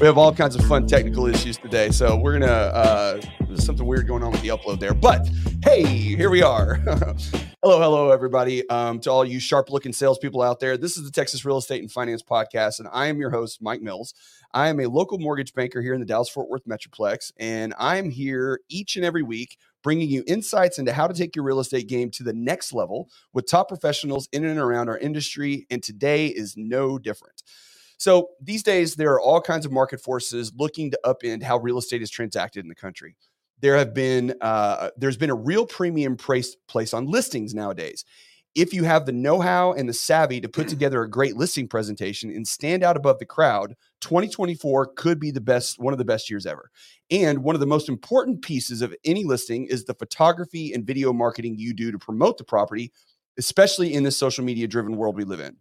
we have all kinds of fun technical issues today. So we're gonna uh, there's something weird going on with the upload there. But hey, here we are. hello, hello, everybody. Um, to all you sharp-looking salespeople out there, this is the Texas Real Estate and Finance Podcast, and I am your host, Mike Mills. I am a local mortgage banker here in the Dallas Fort Worth Metroplex, and I'm here each and every week bringing you insights into how to take your real estate game to the next level with top professionals in and around our industry. And today is no different. So these days, there are all kinds of market forces looking to upend how real estate is transacted in the country. There have been uh, there's been a real premium price place on listings nowadays. If you have the know-how and the savvy to put together a great listing presentation and stand out above the crowd, 2024 could be the best one of the best years ever. And one of the most important pieces of any listing is the photography and video marketing you do to promote the property, especially in this social media driven world we live in.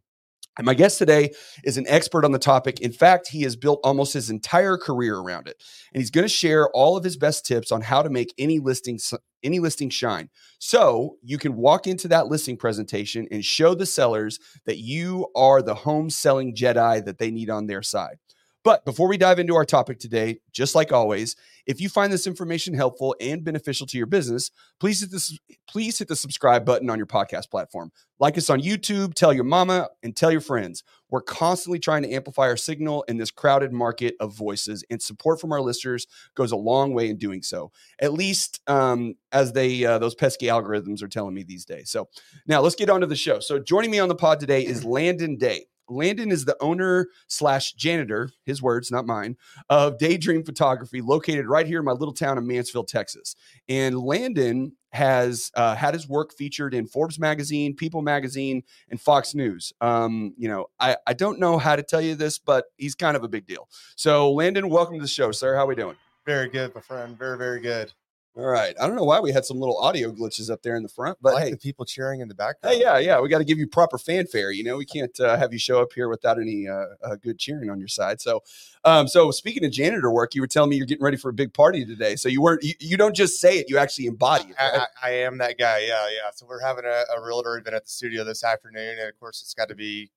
And my guest today is an expert on the topic. In fact, he has built almost his entire career around it. And he's going to share all of his best tips on how to make any listing any listing shine. So, you can walk into that listing presentation and show the sellers that you are the home selling Jedi that they need on their side. But before we dive into our topic today, just like always, if you find this information helpful and beneficial to your business, please hit this please hit the subscribe button on your podcast platform. Like us on YouTube, tell your mama and tell your friends. We're constantly trying to amplify our signal in this crowded market of voices, and support from our listeners goes a long way in doing so. At least um, as they uh, those pesky algorithms are telling me these days. So now let's get on to the show. So joining me on the pod today is Landon Day. Landon is the owner slash janitor, his words, not mine, of Daydream Photography, located right here in my little town of Mansfield, Texas. And Landon has uh, had his work featured in Forbes magazine, People magazine, and Fox News. Um, you know, I, I don't know how to tell you this, but he's kind of a big deal. So, Landon, welcome to the show, sir. How are we doing? Very good, my friend. Very, very good. All right. I don't know why we had some little audio glitches up there in the front, but like hey, the people cheering in the background. Hey, yeah, yeah. We got to give you proper fanfare. You know, we can't uh, have you show up here without any uh, uh, good cheering on your side. So, um, so speaking of janitor work, you were telling me you're getting ready for a big party today. So you weren't, you, you don't just say it, you actually embody it. I, I, I am that guy. Yeah, yeah. So we're having a, a realtor event at the studio this afternoon, and of course, it's got to be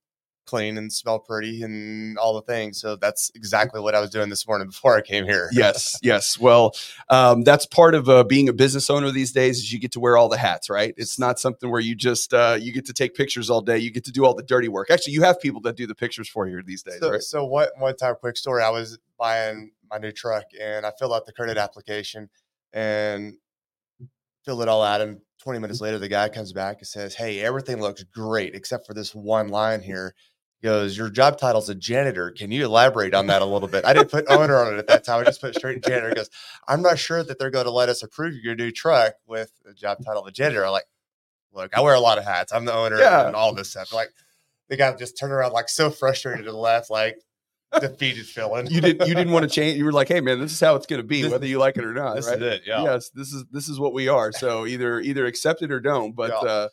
clean and smell pretty and all the things. So that's exactly what I was doing this morning before I came here. yes, yes. Well, um, that's part of uh, being a business owner these days is you get to wear all the hats, right? It's not something where you just uh, you get to take pictures all day. You get to do all the dirty work. Actually, you have people that do the pictures for you these days, So, right? so what? One time, quick story. I was buying my new truck, and I filled out the credit application and filled it all out. And 20 minutes later, the guy comes back and says, "Hey, everything looks great except for this one line here." Goes, "Your job title's a janitor. Can you elaborate on that a little bit?" I didn't put owner on it at that time. I just put straight janitor. He goes, "I'm not sure that they're going to let us approve your new truck with the job title of a janitor." I'm like, "Look, I wear a lot of hats. I'm the owner Yeah. and all this stuff." Like, the guy just turned around like so frustrated to the left, like defeated feeling. You didn't you didn't want to change. You were like, hey man, this is how it's going to be, This- whether you like it or not. This right? is it. Yeah. Yes, this is this is what we are. So either either accept it or don't. But Yeah. uh,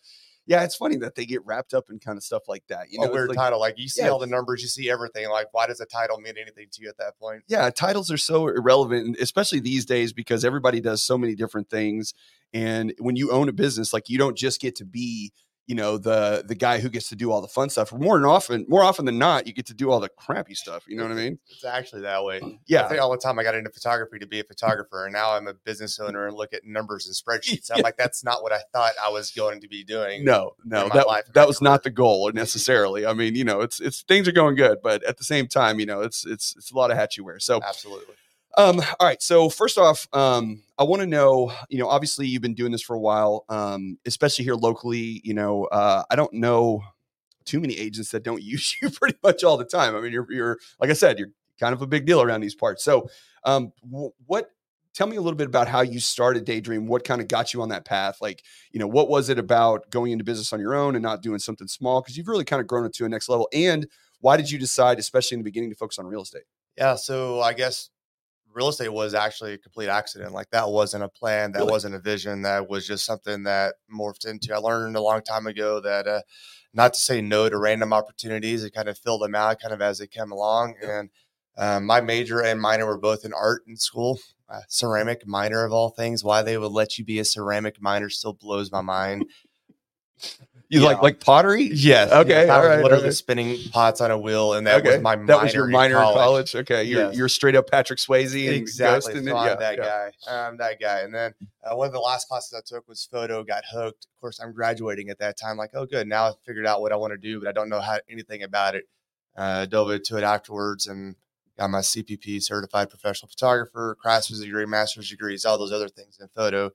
yeah, it's funny that they get wrapped up in kind of stuff like that. You know, a weird like- title. Like you see Yeah. all the numbers, you see everything. Like, why does a title mean anything to you at that point? yeah titles are so irrelevant especially these days because everybody does so many different things and when you own a business like you don't just get to be you know the the guy who gets to do all the fun stuff more often more often than not you get to do all the crappy stuff you know what i mean It's actually that way. I yeah think all the time I got into photography to be a photographer, and now I'm a business owner and look at numbers and spreadsheets. I'm like, that's not what I thought I was going to be doing. no no that, that was not the goal necessarily i mean you know it's it's things are going good but at the same time you know it's it's it's a lot of hats you wear so Absolutely. Um, all right. So first off, um, I want to know, you know, obviously you've been doing this for a while, um, especially here locally. You know, uh, I don't know too many agents that don't use you pretty much all the time. I mean, you're you're like I said, you're kind of a big deal around these parts. So, um, wh- what? Tell me a little bit about how you started Daydream. What kind of got you on that path? Like, you know, what was it about going into business on your own and not doing something small? Because you've really kind of grown it to a next level. And why did you decide, especially in the beginning, to focus on real estate? Yeah. So I guess real estate was actually a complete accident. Like that wasn't a plan. That Really? wasn't a vision. That was just something that morphed into. I learned a long time ago that uh, not to say no to random opportunities and kind of fill them out kind of as they came along. And um, my major and minor were both in art in school. Uh, ceramic minor of all things. Why they would let you be a ceramic minor still blows my mind. You like Yeah. like pottery? Yes. Okay, yes, I all was right, literally right. spinning pots on a wheel, and that okay, was my minor that was your minor in college. Okay, you're Yes. you're straight up Patrick Swayze and Exactly. Ghost So I'm yeah, that yeah. guy. I'm that guy. And then uh, one of the last classes I took was photo. Got hooked. Of course, I'm graduating at that time. Like, oh, good. Now I figured out what I want to do, but I don't know how anything about it. Uh, dove into it afterwards and got my CPP, certified professional photographer, craftsman's degree, master's degrees, all those other things in photo,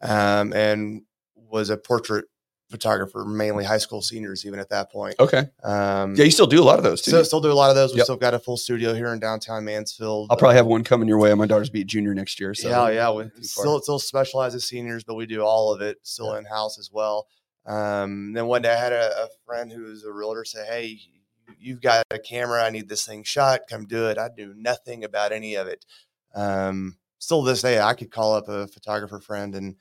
um, and was a portrait photographer, mainly high school seniors, even at that point. Okay, Um, yeah, you still do a lot of those too. so still do a lot of those. We Yep. still got a full studio here in downtown Mansfield. I'll probably have one coming your way my daughter's beat junior next year. So yeah, yeah. We not too far. still still specialize as seniors, but we do all of it still in house as well. Um, then one day I had a, a friend was a realtor say, "Hey, you've got a camera. I need this thing shot. Come do it." I knew nothing about any of it. Um, still this day, I could call up a photographer friend and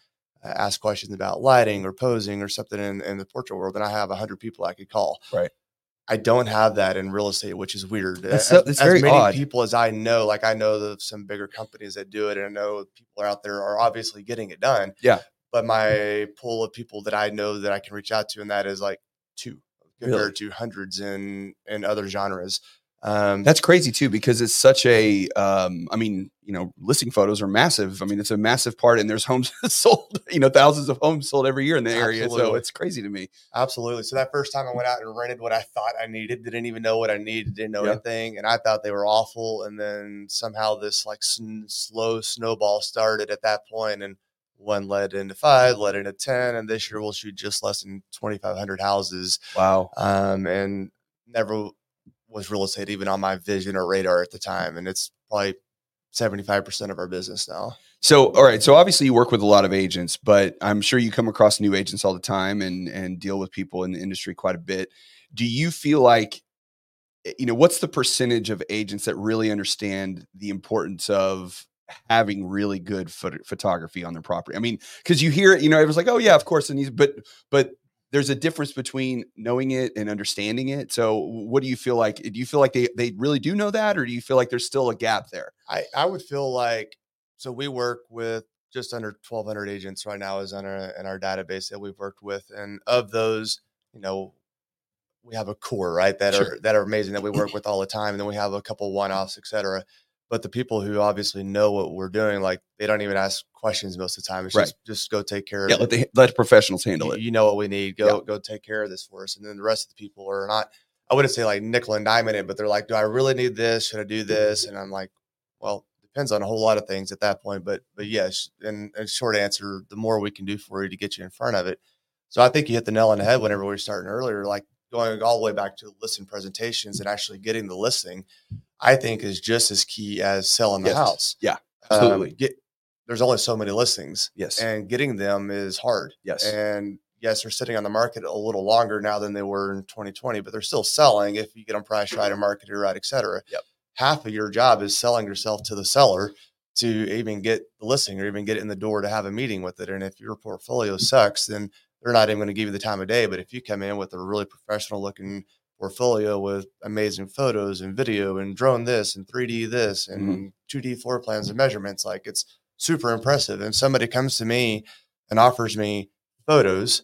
Uh, ask questions about lighting or posing or something in, in the portrait world, and I have a hundred people I could call. Right. I don't have that in real estate, which is weird. That's as, that's as very many odd. people as I know, like I know of some bigger companies that do it, and I know people are out there are obviously getting it done. Yeah. But my pool of people that I know that I can reach out to, and that is like two compared Really? to hundreds in in other genres. Um, That's crazy too, because it's such a. Um, I mean, you know, listing photos are massive. I mean, it's a massive part, and there's homes sold. You know, thousands of homes sold every year in the area. So it's crazy to me. Absolutely. So that first time I went out and rented what I thought I needed, didn't even know what I needed, didn't know Yeah. anything, and I thought they were awful. And then somehow this like sn- slow snowball started at that point, and one led into five, led into ten, and this year we'll shoot just less than twenty five hundred houses. Wow. Um, and never was real estate even on my vision or radar at the time, and it's probably seventy five percent of our business now. So, all right. So, obviously, you work with a lot of agents, but I'm sure you come across new agents all the time and and deal with people in the industry quite a bit. Do you feel like, eh, you know, what's the percentage of agents that really understand the importance of having really good phot- photography on their property? I mean, because you hear it, you know, everyone's like, "Oh yeah, of course," and he's, but but there's a difference between knowing it and understanding it. So, what do you feel like? Do you feel like they they really do know that, or do you feel like there's still a gap there? I, I would feel like so we work with just under 1200 agents right now is in our in our database that we've worked with and of those you know we have a core right that Sure. are that are amazing that we work with all the time and then we have a couple one-offs et cetera but the people who obviously know what we're doing like they don't even ask questions most of the time it's Right. just just go take care Yeah, of let it the let the professionals handle you, it. you know what we need. Go go take care of this for us. And then the rest of the people are not. I wouldn't say like nickel and dime it, but they're like, do I really need this? Should I do this? And I'm like, well, depends on a whole lot of things at that point. But but yes, and, and short answer, the more we can do for you to get you in front of it. So I think you hit the nail on the head whenever we were starting earlier, like going all the way back to listing presentations and actually getting the listing. I think is just as key as selling the Yes. house. Yeah, Um, absolutely. get there's only so many listings Yes. and getting them is hard. yes. And yes, they're sitting on the market a little longer now than they were in 2020, but they're still selling if you get them priced right and marketed right, et cetera. Yep. Half of your job is selling yourself to the seller to even get the listing or even get it in the door to have a meeting with it. And if your portfolio sucks, then they're not even going to give you the time of day. But if you come in with a really professional looking portfolio with amazing photos and video and drone this and 3D this mm-hmm. and 2D floor plans and measurements, like it's super impressive. And somebody comes to me and offers me photos,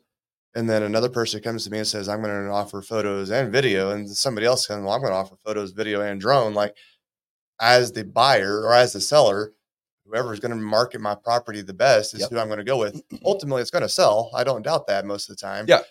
and then another person comes to me and says, I'm going to offer photos and video, and somebody else comes, well, I'm going to offer photos, video, and drone. Like, as the buyer or as the seller, whoever is going to market my property the best is Yep. who I'm going to go with. Ultimately, it's going to sell. I don't doubt that most of the time. Yeah.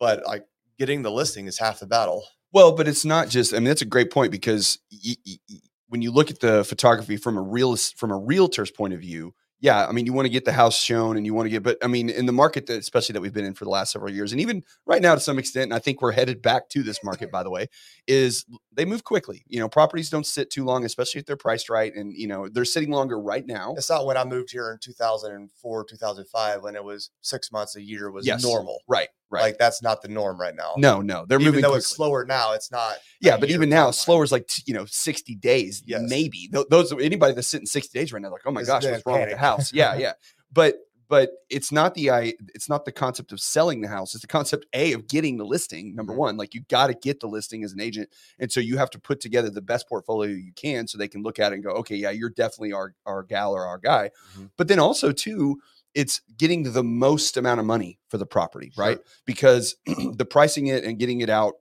But like getting the listing is half the battle. Well, but it's not just. I mean, that's a great point because y- y- when you look at the photography from a realist, from a realtor's point of view, yeah, I mean, you want to get the house shown and you want to get, but I mean, in the market that, especially that we've been in for the last several years, and even right now to some extent, and I think we're headed back to this market, by the way, is they move quickly. You know, properties don't sit too long, especially if they're priced right, and you know they're sitting longer right now. It's not when I moved here in 2004, 2005, when it was six months a year was Yes. normal. Right, right. Like that's not the norm right now. no, no, they're even moving though quickly. it's slower now, it's not. Yeah, but even now, timeline. slower is like you know sixty days, Yes. maybe. Th- those anybody that's sitting sixty days right now, like, oh my gosh, what's wrong with the house? Yeah, yeah. But but it's not the I. It's not the concept of selling the house. It's the concept a of getting the listing. Number Mhm. one, like you got to get the listing as an agent, and so you have to put together the best portfolio you can, so they can look at it and go, okay, yeah, you're definitely our our gal or our guy. Mhm. But then also too it's getting the most amount of money for the property, right? Sure. Because the pricing it and getting it out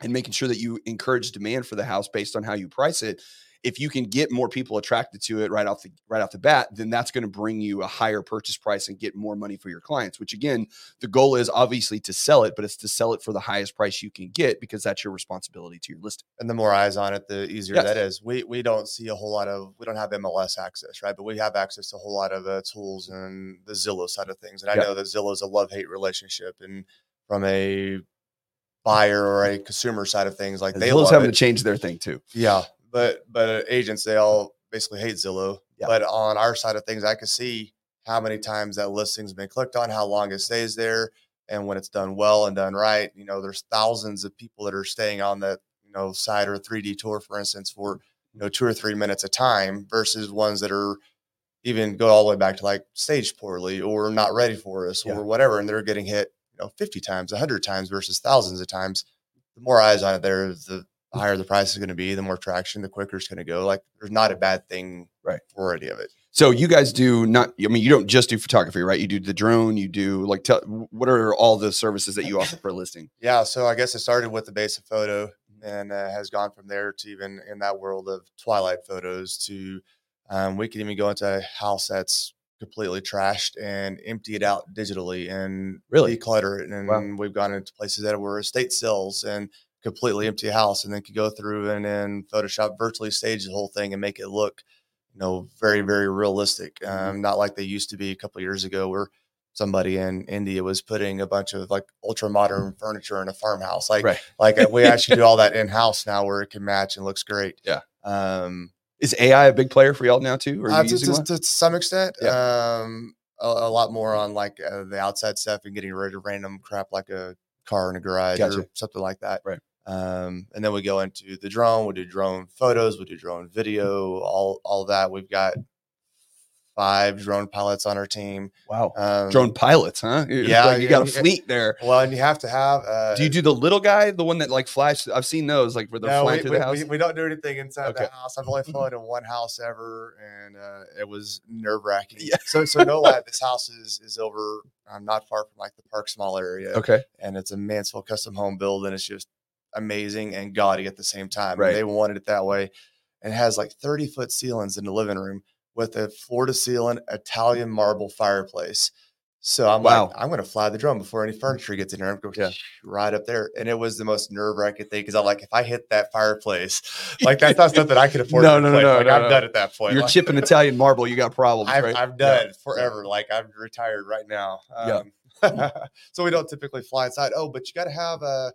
and making sure that you encourage demand for the house based on how you price it if you can get more people attracted to it right off the right off the bat then that's going to bring you a higher purchase price and get more money for your clients which again the goal is obviously to sell it but it's to sell it for the highest price you can get because that's your responsibility to your listing and the more eyes on it, the easier Yes. that is. We we don't see a whole lot of we don't have MLS access, right? But we have access to a whole lot of uh, tools and the Zillow side of things. And I Yeah. know that Zillow is a love hate relationship, and from a buyer or a consumer side of things, like and they Zillow's love having it. to change their thing too Yeah, but but agents they all oh, basically hate Zillow. Yeah. But on our side of things, I can see how many times that listing's been clicked on, how long it stays there, and when it's done well and done right. You know, there's thousands of people that are staying on that you know side or 3D tour, for instance, for you know two or three minutes a time, versus ones that are even go all the way back to like staged poorly or not ready for us Yeah. or whatever, and they're getting hit you know 50 times, 100 times versus thousands of times. The more eyes on it, there, the higher the price is going to be, the more traction, the quicker it's going to go. Like there's not a bad thing Right. for any of it. so you guys do not i mean you don't just do photography right you do the drone you do like tell what are all the services that you offer for listing Yeah. So I guess it started with the basic photo and uh, has gone from there to even in that world of twilight photos to um, we can even go into a house that's completely trashed and empty it out digitally and Really? declutter it. And Wow. we've gone into places that were estate sales and completely empty house and then could go through and then Photoshop virtually stage the whole thing and make it look, you know, very, very realistic. Mm-hmm. Um, not like they used to be a couple of years ago where somebody in India was putting a bunch of like ultra modern furniture in a farmhouse. Like, Right. like uh, we actually do all that in house now where it can match and looks great. Yeah. Um, is ai a big player for y'all now too or uh, to, to- some extent, um, a, a lot more on like uh, the outside stuff and getting rid of random crap like a car in a garage Gotcha. or something like that. Right. Um, and then we go into the drone. We do drone photos. We do drone video. All all that. We've got five drone pilots on our team. wow Um, drone pilots huh It's yeah, like you got a fleet there Well, and you have to have. Uh, do you do the little guy the one that like flies i've seen those like where they're no, flying we, through we, the house we, we don't do anything inside Okay. the house. I've only flown in one house ever, and uh, it was nerve wracking. Yeah. So, so no lie, this house is is over um, not far from like the Park Small area, okay and it's a Mansfield custom home build, and it's just amazing and gaudy at the same time. Right. And they wanted it that way, and it has like thirty foot ceilings in the living room with a floor to ceiling Italian marble fireplace. So I'm Wow. like, I'm going to fly the drone before any furniture gets in there. I'm going Yeah. right up there. And it was the most nerve wracking thing because I'm like, if I hit that fireplace, like that's not something I can afford. No, to no, no, no, Like no, I'm no. done at that point. you're Like, chipping italian marble you got problems I've, right I've Yeah. done forever. Like I'm retired right now. Yeah. Um, so we don't typically fly inside. Oh, but you got to have a,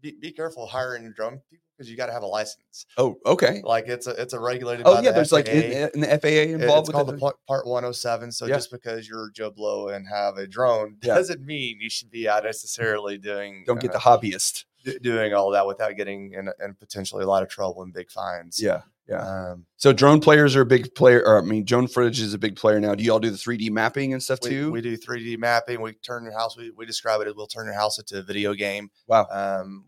be, be careful hiring a drone people because you got to have a license. oh okay Like it's a, it's a regulated. oh yeah the there's like FAA. in, in the faa involved it's called the Part- Part 107. So Yeah. just because you're Joe Blow and have a drone Yeah. doesn't mean you should be out necessarily doing don't get uh, the hobbyist d- doing all that without getting in, in potentially a lot of trouble and big fines. yeah yeah Um, so drone players are a big player or i mean drone footage is a big player now do you all do the 3d mapping and stuff we, too we do 3D mapping. We turn your house. We, we describe it as we'll turn your house into a video game. wow Um,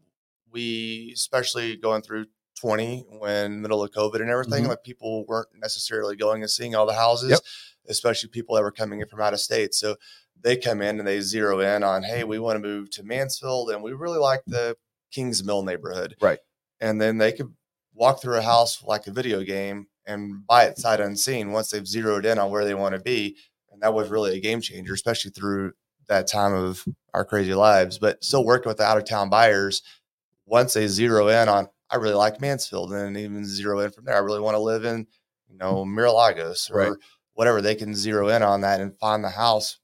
we especially going through 20 when middle of COVID and everything, Mhm. like people weren't necessarily going and seeing all the houses, Yep. especially people that were coming in from out of state. So they come in and they zero in on, hey, we want to move to Mansfield and we really like the Kings Mill neighborhood. Right. And then they could walk through a house like a video game and buy it sight unseen once they've zeroed in on where they want to be. And that was really a game changer, especially through that time of our crazy lives. But still working with the out of town buyers, once they zero in on, I really like Mansfield, and even zero in from there. I really want to live in, you know, Mira Lagos or Right. whatever. They can zero in on that and find the house,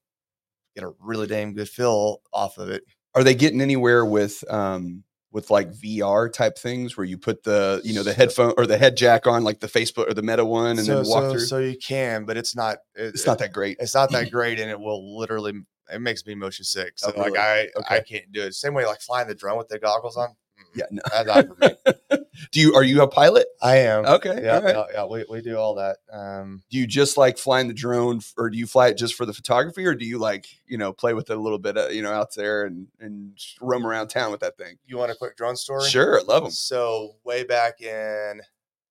get a really damn good feel off of it. are they getting anywhere with um with like VR type things where you put the you know the headphone or the head jack on like the Facebook or the Meta one and so, then walk so, through? so you can, but it's not. It, it's not that great. It's not that great, and it will literally. It makes me motion sick. So Oh, like really? I, Okay. I can't do it. Same way like flying the drone with the goggles on. Yeah, no. that's not for me. Do you are you a pilot? I am. Okay, Yeah, right. yeah, yeah. We, we do all that. Um, Do you just like flying the drone, or do you fly it just for the photography, or do you like you know play with it a little bit, uh, you know, out there and and roam around town with that thing? you want a quick drone story? Sure, I love them. So way back in,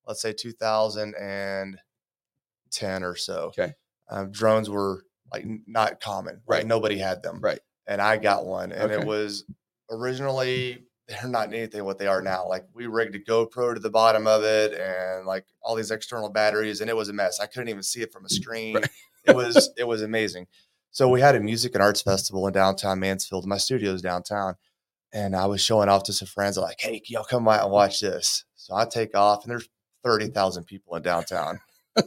let's say 2010 or so. Okay. Um, drones were like not common. Right. Like nobody had them. Right. And I got one, and Okay. it was originally they're not anything what they are now. Like we rigged a GoPro to the bottom of it, and like all these external batteries, and it was a mess. I couldn't even see it from a screen. Right. it was it was amazing. So we had a music and arts festival in downtown Mansfield. My studio's downtown, and I was showing off to some friends. Like, "Hey, can y'all come out and watch this?" So I take off, and there's thirty thousand people in downtown.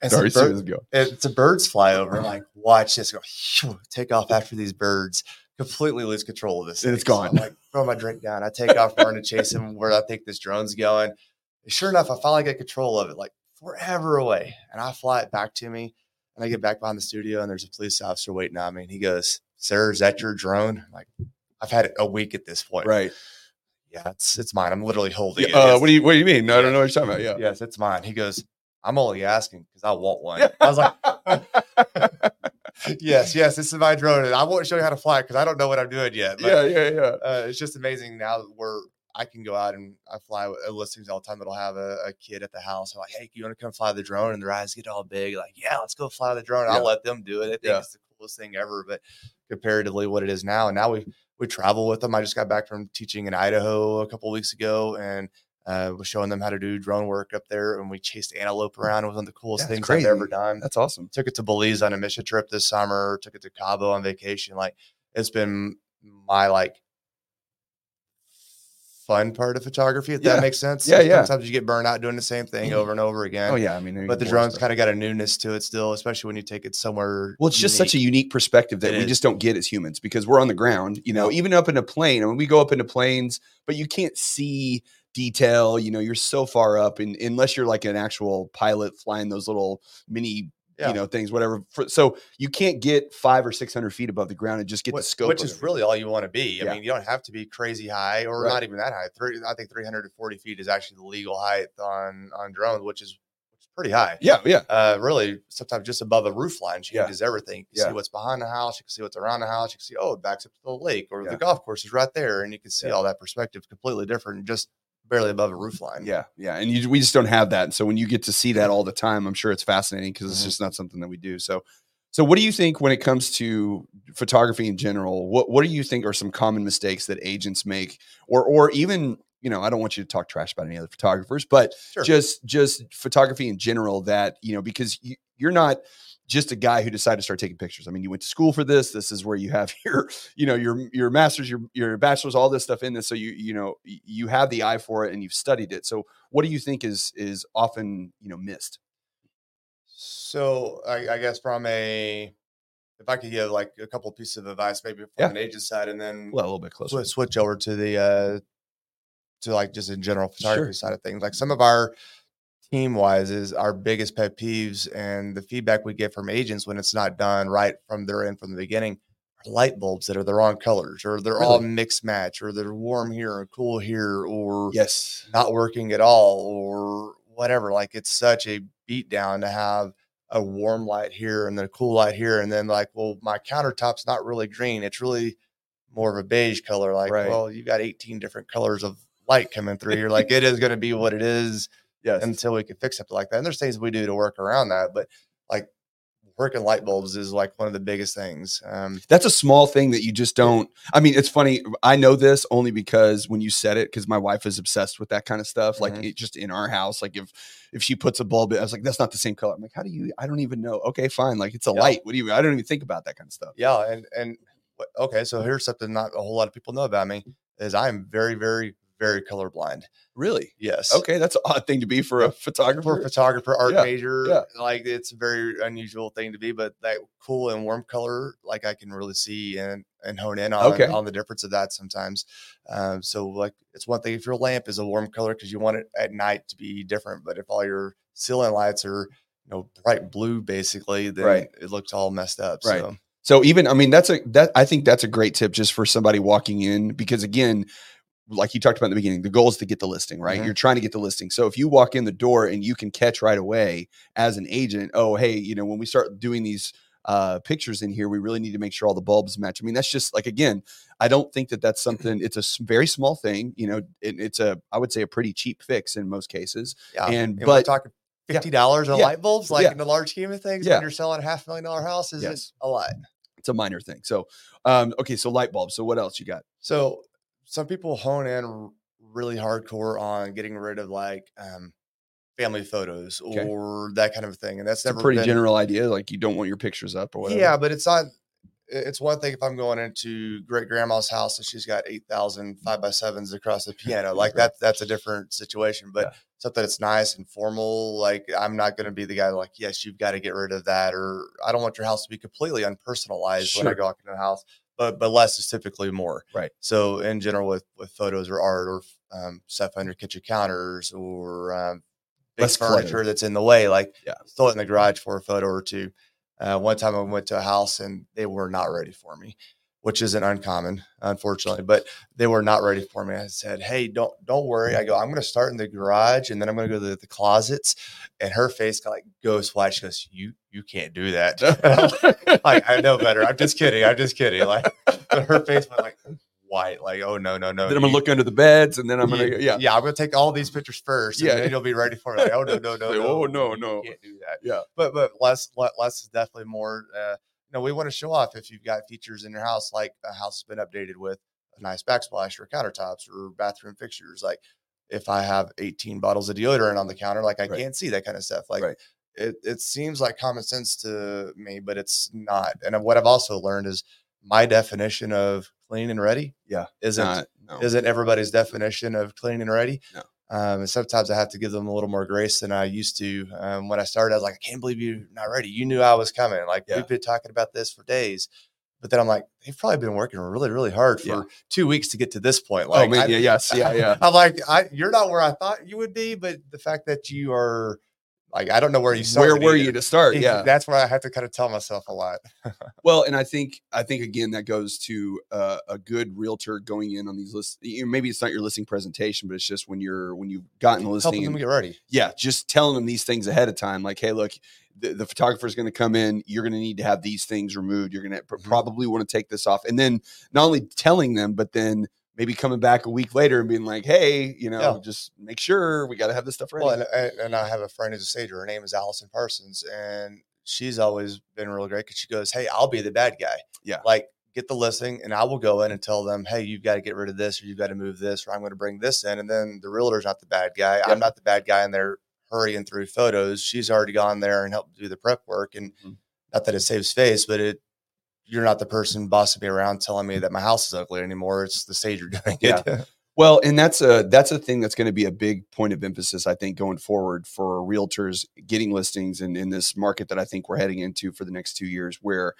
And Sorry, bird- it's a birds fly over. I'm like, watch this go take off after these birds. Completely lose control of this. And it's thing. So I'm gone. like, throw my drink down. I take off, running to chase him where I think this drone's going. And sure enough, I finally get control of it, like forever away. And I fly it back to me. And I get back behind the studio, and there's a police officer waiting on me. And he goes, Sir, is that your drone? I'm like, I've had it a week at this point. Right. Yeah, it's it's mine. I'm literally holding it. Uh, Yes. what do you What do you mean? I don't know what you're talking about. Yeah. Yes, it's mine. He goes, I'm only asking because I want one. I was like, yes, yes, this is my drone, and I won't show you how to fly because I don't know what I'm doing yet. But, yeah, yeah, yeah. uh, it's just amazing now that we're. I can go out and I fly with- uh, listings all the time that'll have a, a kid at the house. I'm like, hey, you want to come fly the drone? And their eyes get all big, like, yeah, let's go fly the drone. Yeah. I'll let them do it. I think Yeah. it's the coolest thing ever. But comparatively, what it is now, and now we we travel with them. I just got back from teaching in Idaho a couple weeks ago, and uh, was showing them how to do drone work up there. And we chased antelope around. It was one of the coolest That's things crazy. I've ever done That's awesome. took it to Belize on a mission trip this summer, took it to Cabo on vacation. Like it's been my like fun part of photography, if Yeah. that makes sense. Yeah, yeah. Sometimes you get burned out doing the same thing over and over again. Oh yeah, I mean, But the drone's kind of got a newness to it still, especially when you take it somewhere. Well, it's just such a unique perspective that It we is. just don't get as humans because we're on the ground, you know, even up in a plane. I mean, we go up into planes, but you can't see detail. You know, you're so far up, and unless you're like an actual pilot flying those little mini, Yeah. you know, things, whatever. For, so you can't get five or six hundred feet above the ground and just get Wh- the scope, which is really all you want to be. I Yeah. mean, you don't have to be crazy high or Right. not even that high. Three, I think 340 feet is actually the legal height on on drones, which is which is pretty high. yeah, yeah, uh, really sometimes just above a roof line Yeah. changes everything. You Yeah. see what's behind the house, you can see what's around the house, you can see, oh, it backs up to the lake or Yeah. the golf course is right there. And you can see Yeah. all that perspective completely different, just barely above a roof line. yeah, yeah. And you, we just don't have that. And so when you get to see that all the time, I'm sure it's fascinating because it's Mhm. just not something that we do. So, so what do you think when it comes to photography in general? What what do you think are some common mistakes that agents make, or or even you know, I don't want you to talk trash about any other photographers, but Sure. just just photography in general that you know because you, you're not just a guy who decided to start taking pictures. I mean, you went to school for this. This is where you have your, you know, your your masters, your your bachelor's, all this stuff in this. So you you know you have the eye for it and you've studied it. So what do you think is is often you know missed? So I, I guess from a, if I could give like a couple pieces of advice, maybe from Yeah. an agent side, and then Well, a little bit closer. switch, switch over to the uh to like just in general photography Sure. side of things. Like some of our team wise is our biggest pet peeves and the feedback we get from agents when it's not done right from their end from the beginning are light bulbs that are the wrong colors or they're all Really? mixed match or they're warm here and cool here or Yes. not working at all or whatever. Like it's such a beat down to have a warm light here and then a cool light here. And then like, well, my countertop's not really green. It's really more of a beige color. Like, Right. well, you've got 18 different colors of light coming through here. Like it is going to be what it is Yes. until we can fix something like that. And there's things we do to work around that, but like working light bulbs is like one of the biggest things. Um, That's a small thing that you just don't. I mean, it's funny. I know this only because when you said it, because my wife is obsessed with that kind of stuff. Like Mhm. it just in our house, like if if she puts a bulb, in, I was like, that's not the same color. I'm like, how do you? I don't even know. Okay, fine. Like it's a Yeah. light. What do you? I don't even think about that kind of stuff. yeah. And, and okay. So here's something not a whole lot of people know about me is I'm very, very, very colorblind. Really? Yes. Okay, that's an odd thing to be for a for a photographer. photographer, art Yeah, major, yeah. like it's a very unusual thing to be, but that cool and warm color, like I can really see and and hone in on Okay. on the difference of that sometimes. Um, so like it's one thing if your lamp is a warm color because you want it at night to be different, but if all your ceiling lights are you know bright blue basically, then Right. it looks all messed up. Right. So So even I mean that's a that I think that's a great tip just for somebody walking in because again like you talked about in the beginning the goal is to get the listing right Mhm. you're trying to get the listing so if you walk in the door and you can catch right away as an agent oh hey you know when we start doing these uh, pictures in here we really need to make sure all the bulbs match i mean that's just like again i don't think that that's something it's a very small thing you know it, it's a i would say a pretty cheap fix in most cases yeah, And- we're but- talking fifty dollars on Yeah. light bulbs, like Yeah. in the large scheme of things, Yeah. when you're selling a half million dollar house, is Yes. it a lot? It's a minor thing. So, um, okay, so light bulbs. So what else you got? So some people hone in really hardcore on getting rid of like um, family photos Okay. or that kind of thing, and that's It's a pretty been, general idea. Like you don't want your pictures up or whatever. Yeah, but it's not. It's one thing if I'm going into great grandma's house and she's got 8,000 five by sevens across the piano, like that. That's a different situation. But Yeah. something that's nice and formal, like I'm not going to be the guy like, yes, you've got to get rid of that, or I don't want your house to be completely unpersonalized when I Sure. go into the house. But but less is typically more. Right. So in general, with with photos or art or um, stuff under kitchen counters or um, big clutter. furniture that's in the way, like Yeah. throw it in the garage for a photo or two. Uh, one time I went to a house and they were not ready for me, which isn't uncommon, unfortunately, but they were not ready for me. I said, Hey, don't, don't worry. I go, I'm going to start in the garage and then I'm going to go to the, the closets. And her face got like ghost white. She goes, you, you can't do that. like, I know better. I'm just kidding. I'm just kidding. Like but her face went like white, like, Oh no, no, no. then I'm gonna you- look under the beds, and then I'm gonna yeah. yeah, I'm gonna take all these pictures first, and Yeah. then you'll be ready for it. Like, oh no, no, no, no, oh, no, you no. can't do that. Yeah. but but less less is definitely more. Uh, you know, we want to show off if you've got features in your house, like a house has been updated with a nice backsplash or countertops or bathroom fixtures. Like if I have 18 bottles of deodorant on the counter, like I Right. can't see that kind of stuff. Like Right. it, it seems like common sense to me, but it's not. And what I've also learned is my definition of clean and ready, Yeah. isn't Not- no. isn't everybody's definition of clean and ready. No. Um, and sometimes I have to give them a little more grace than I used to. Um, when I started, I was like, I can't believe you're not ready. You knew I was coming. Like Yeah. we've been talking about this for days. But then I'm like, they've probably been working really, really hard for Yeah. two weeks to get to this point. oh Like, man, I- yeah, yes, yeah, yeah. I'm like, I, you're not where I thought you would be, but the fact that you are, like, I don't know where you Where were either. you to start? Yeah. that's where I have to kind of tell myself a lot. Well, and I think I think again that goes to uh, a good realtor going in on these lists. Maybe it's not your listing presentation, but it's just when you're when you've gotten the listing. Helping them and- get ready. yeah, just telling them these things ahead of time. Like, hey, look, the, the photographer is going to come in. You're going to need to have these things removed. You're going to Mhm. probably want to take this off, and then not only telling them, but then maybe coming back a week later and being like, hey, you know, Yeah. just make sure we got to have this stuff ready. Well, and, and, I have a friend who's a stager. Her name is Allison Parsons, and she's always been real great because she goes, "Hey, I'll be the bad guy. Yeah. like get the listing, and I will go in and tell them, hey, you've got to get rid of this, or you've got to move this, or I'm going to bring this in." And then the realtor's not the bad guy. Yeah. I'm not the bad guy, and they're hurrying through photos. She's already gone there and helped do the prep work, and Mhm. not that it saves face, but it. You're not the person bossing me around telling me that my house is ugly anymore. It's the stage you're doing it. Well, and that's a that's a thing that's going to be a big point of emphasis, I think, going forward for realtors getting listings and in this market that I think we're heading into for the next two years, where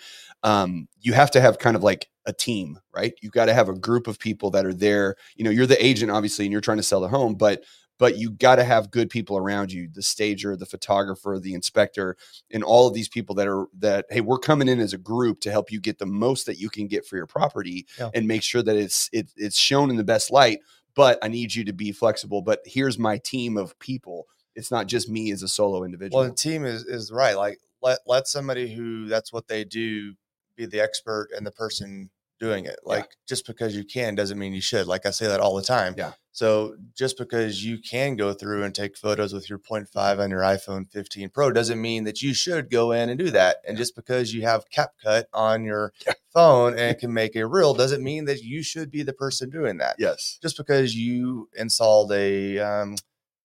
um, you have to have kind of like a team, right? You've got to have a group of people that are there. You know, you're the agent, obviously, and you're trying to sell the home, but but you got to have good people around you the stager the photographer the inspector and all of these people that are that hey we're coming in as a group to help you get the most that you can get for your property Yeah. and make sure that it's it, it's shown in the best light but i need you to be flexible but here's my team of people it's not just me as a solo individual Well, the team is is right. Like let let somebody who that's what they do be the expert and the person doing it. Yeah. Like just because you can doesn't mean you should. Like I say that all the time. Yeah. So just because you can go through and take photos with your 0.5 on your iPhone 15 Pro doesn't mean that you should go in and do that. And just because you have CapCut on your Yeah. phone and can make a reel doesn't mean that you should be the person doing that yes just because you installed a um,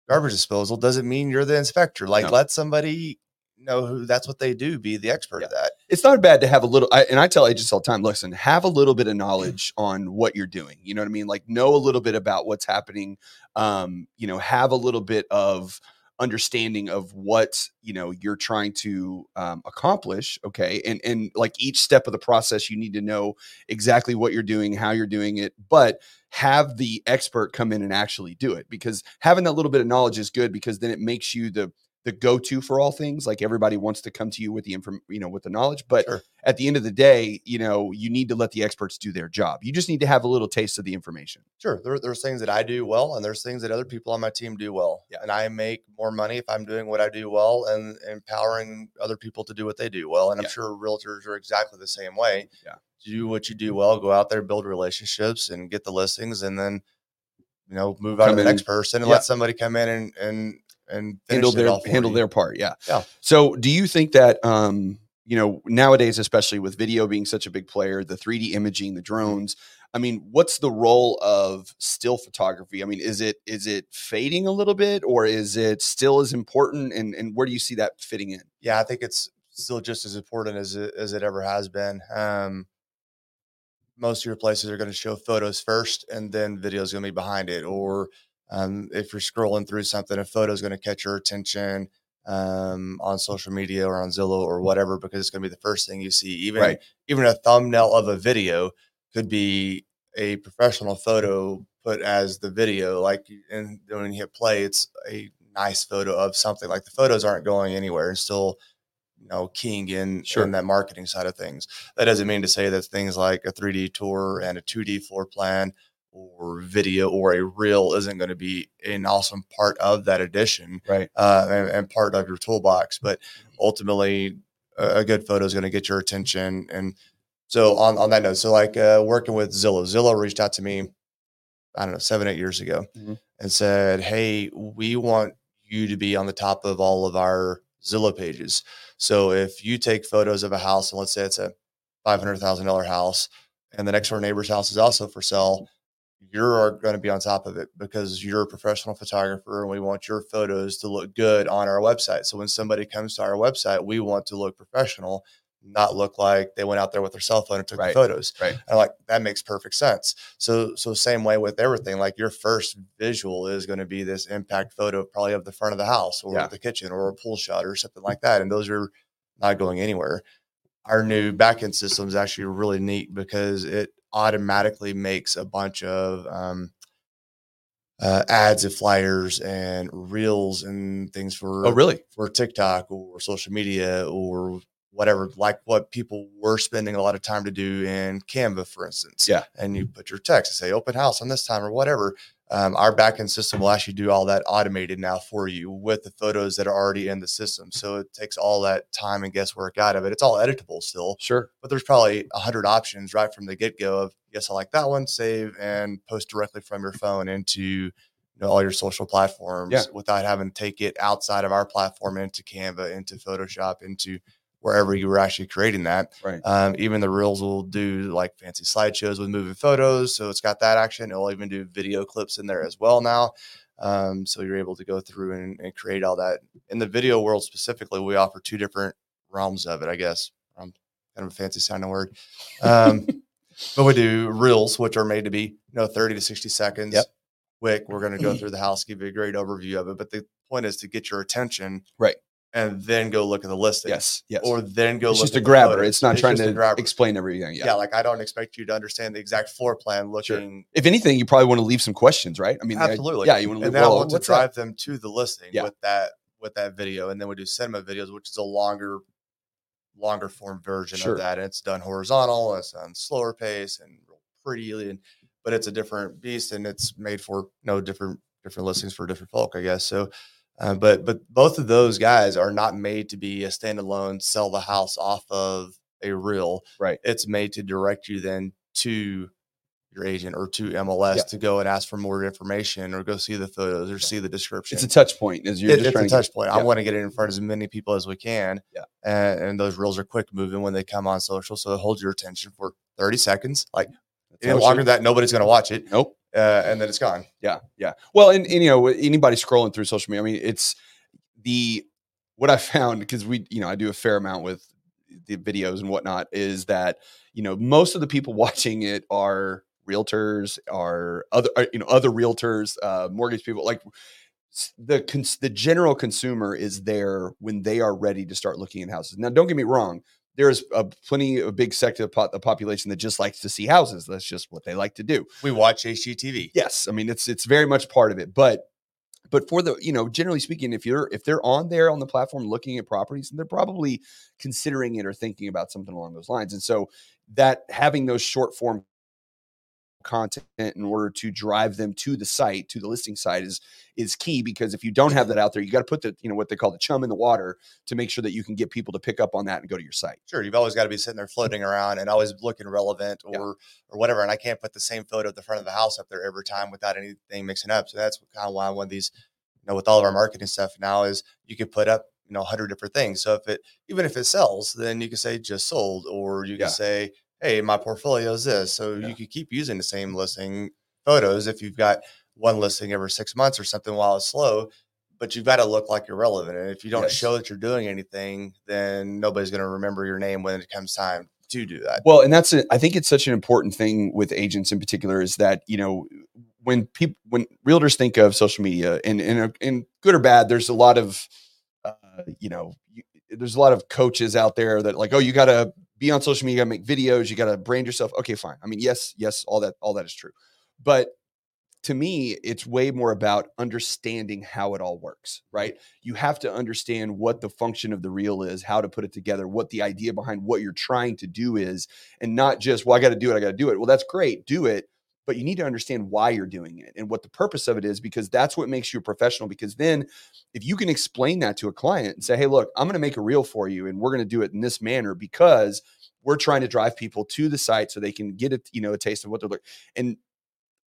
garbage disposal doesn't mean you're the inspector. Like, No. let somebody know who that's what they do, be the expert Yeah. of that. it's not bad to have a little I, and i tell agents all the time listen have a little bit of knowledge on what you're doing you know what i mean like know a little bit about what's happening um you know have a little bit of understanding of what you know you're trying to um, accomplish okay and and like each step of the process you need to know exactly what you're doing how you're doing it but have the expert come in and actually do it because having that little bit of knowledge is good because then it makes you the the go-to for all things like everybody wants to come to you with the inform you know with the knowledge but Sure. at the end of the day you know you need to let the experts do their job you just need to have a little taste of the information Sure, there, there's things that I do well, and there's things that other people on my team do well. Yeah. And I make more money if I'm doing what I do well and empowering other people to do what they do well. And I'm Yeah. sure realtors are exactly the same way. Yeah. Do what you do well, go out there, build relationships, and get the listings, and then you know move on Come to the in next person and yeah. let somebody come in and and and handle their handle you. their part. Yeah. Yeah. So, do you think that um, you know nowadays, especially with video being such a big player, the 3D imaging, the drones. I mean, what's the role of still photography? I mean, is it is it fading a little bit, or is it still as important? And and where do you see that fitting in? yeah, I think it's still just as important as it, as it ever has been. Um, most of your places are going to show photos first, and then video is going to be behind it. Or um, if you're scrolling through something, a photo is going to catch your attention um, on social media or on Zillow or whatever, because it's going to be the first thing you see. Even Right. even a thumbnail of a video could be a professional photo put as the video. Like, and when you hit play, it's a nice photo of something. Like the photos aren't going anywhere and still, you know, keying in Sure. in that marketing side of things. That doesn't mean to say that things like a 3D tour and a 2D floor plan or video or a reel isn't going to be an awesome part of that edition Right. uh, and, and part of your toolbox. But ultimately, a, a good photo is going to get your attention. And so, on, on that note, so like uh, working with Zillow, Zillow reached out to me, I don't know, seven, eight years ago Mhm. and said, Hey, we want you to be on the top of all of our Zillow pages. So if you take photos of a house, and let's say it's a $500,000 house, and the next door neighbor's house is also for sale, you're going to be on top of it because you're a professional photographer and we want your photos to look good on our website. So when somebody comes to our website, we want to look professional, not look like they went out there with their cell phone and took Right. the photos. Right. And like that makes perfect sense. So so same way with everything. Like your first visual is going to be this impact photo, probably of the front of the house or Yeah. the kitchen or a pool shot or something like that. And those are not going anywhere. Our new backend system is actually really neat because it automatically makes a bunch of um, uh, ads and flyers and reels and things for Oh, really? for TikTok or social media or whatever, like what people were spending a lot of time to do in Canva, for instance. Yeah. And you put your text and say open house on this time or whatever. Um, our backend system will actually do all that automated now for you with the photos that are already in the system. So it takes all that time and guesswork out of it. It's all editable still, Sure. but there's probably a hundred options right from the get go of yes, I like that one, save and post directly from your phone into you know, all your social platforms Yeah. without having to take it outside of our platform into Canva, into Photoshop, into wherever you were actually creating that. Right. Um, even the reels will do like fancy slideshows with moving photos. So it's got that action. It'll even do video clips in there as well now. Um, so you're able to go through and, and create all that. In the video world specifically, we offer two different realms of it, I guess. Um, kind of a fancy sounding word. Um, but we do reels, which are made to be, you know, 30 to 60 seconds. Yep. Quick. We're going to go through the house, give you a great overview of it. But the point is to get your attention. Right. And then go look at the listing. Yes. Yes. Or then go it's look just at a grabber. photos. It's not trying to explain everything. Yeah. Yeah. like I don't expect you to understand the exact floor plan Sure. looking. If anything, you probably want to leave some questions, right? I mean, I- Absolutely. yeah. You want to And leave. then I want to what's that? drive them to the listing Yeah. with that with that video. And then we do cinema videos, which is a longer, longer form version Sure. of that. And it's done horizontal, it's done slower pace and pretty and but it's a different beast and it's made for no different different listings for different folk, I guess. So uh, but but both of those guys are not made to be a standalone sell the house off of a reel. Right. It's made to direct you then to your agent or to MLS Yeah. to go and ask for more information or go see the photos or see the description. It's a touch point. As you're It- it's a to get- touch point. I want to get it in front of as many people as we can. Yeah. And, and those reels are quick moving when they come on social. So it holds your attention for 30 seconds. Like any longer than that, nobody's going to watch it. Nope. Uh, and then it's gone. Yeah, yeah. Well, and, and you know, anybody scrolling through social media, I mean, it's the what I found because we, you know, I do a fair amount with the videos and whatnot. Is that you know most of the people watching it are realtors, are other, are, you know, other realtors, uh, mortgage people, like the cons- the general consumer is there when they are ready to start looking at houses. Now, don't get me wrong. There's a plenty a big sector of po- the population that just likes to see houses. That's just what they like to do We watch HGTV. yes i mean it's it's very much part of it but but for the you know generally speaking if you're if they're on there on the platform looking at properties and they're probably considering it or thinking about something along those lines and so that having those short form content in order to drive them to the site to the listing site is is key because if you don't have that out there you got to put the you know what they call the chum in the water to make sure that you can get people to pick up on that and go to your site Sure, you've always got to be sitting there floating mm-hmm. around and always looking relevant or Yeah. or whatever. And I can't put the same photo at the front of the house up there every time without anything mixing up. So that's kind of why I want these you know with all of our marketing stuff now is you could put up you know a 100 different things so if it even if it sells then you can say just sold or you can Yeah. say hey my portfolio is this so Yeah. you could keep using the same listing photos if you've got one listing every six months or something while it's slow but you've got to look like you're relevant and if you don't Yes. show that you're doing anything then nobody's going to remember your name when it comes time to do that Well, and that's it. I think it's such an important thing with agents in particular is that you know when people when realtors think of social media and and and good or bad, there's a lot of uh, you know you, there's a lot of coaches out there that like oh you got to be on social media, make videos, you got to brand yourself. Okay, fine. I mean, yes, yes, all that all that is true, but to me, it's way more about understanding how it all works, right? You have to understand what the function of the reel is, how to put it together, what the idea behind what you're trying to do is, and not just, well, I got to do it, I got to do it. Well, that's great, do it. But you need to understand why you're doing it and what the purpose of it is, because that's what makes you a professional. Because then, if you can explain that to a client and say, hey, look, I'm going to make a reel for you and we're going to do it in this manner because we're trying to drive people to the site so they can get a, you know, a taste of what they're looking. And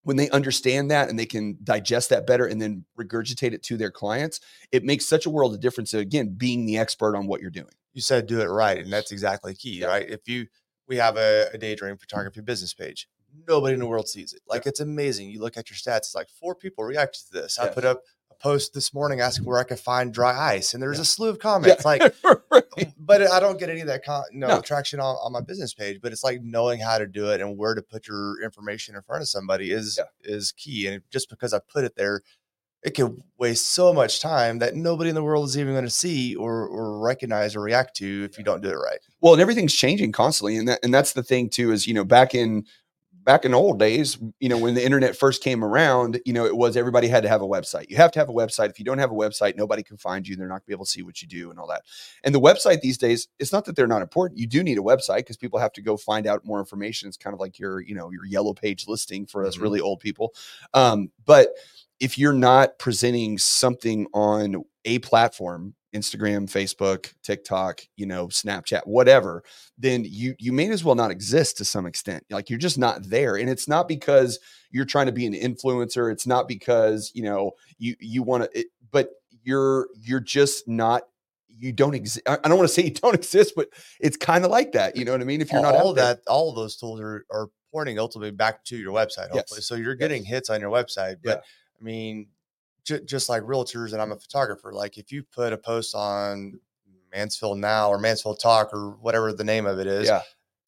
when they understand that and they can digest that better and then regurgitate it to their clients, it makes such a world of difference. Again, being the expert on what you're doing. you said do it right and that's exactly key Yeah. right if you we have a, a daydream photography business page nobody in the world sees it like it's amazing you look at your stats it's like four people reacted to this i put up a post this morning asking where i could find dry ice and there's Yeah. a slew of comments like Right. but i don't get any of that con- no, No. traction on, on my business page but it's like knowing how to do it and where to put your information in front of somebody is Yeah. is key and just because i put it there it could waste so much time that nobody in the world is even going to see or, or recognize or react to if you don't do it right. well, and everything's changing constantly, and that and that's the thing too. Is you know back in back in old days, you know when the internet first came around, you know it was everybody had to have a website. You have to have a website. If you don't have a website, nobody can find you. They're not gonna be able to see what you do and all that. And the website these days, it's not that they're not important. You do need a website because people have to go find out more information. It's kind of like your you know your yellow page listing for us Mhm. really old people. Um, but if you're not presenting something on a platform instagram facebook tiktok you know snapchat whatever then you you may as well not exist to some extent like you're just not there and it's not because you're trying to be an influencer it's not because you know you you want to but you're you're just not you don't exist i don't want to say you don't exist but it's kind of like that you know what i mean if you're not all out there. that, all of those tools are, are pointing ultimately back to your website. Hopefully, Yes. so you're getting hits on your website. But Yeah. I mean, ju- just like realtors, and I'm a photographer. Like if you put a post on Mansfield Now or Mansfield Talk or whatever the name of it is, yeah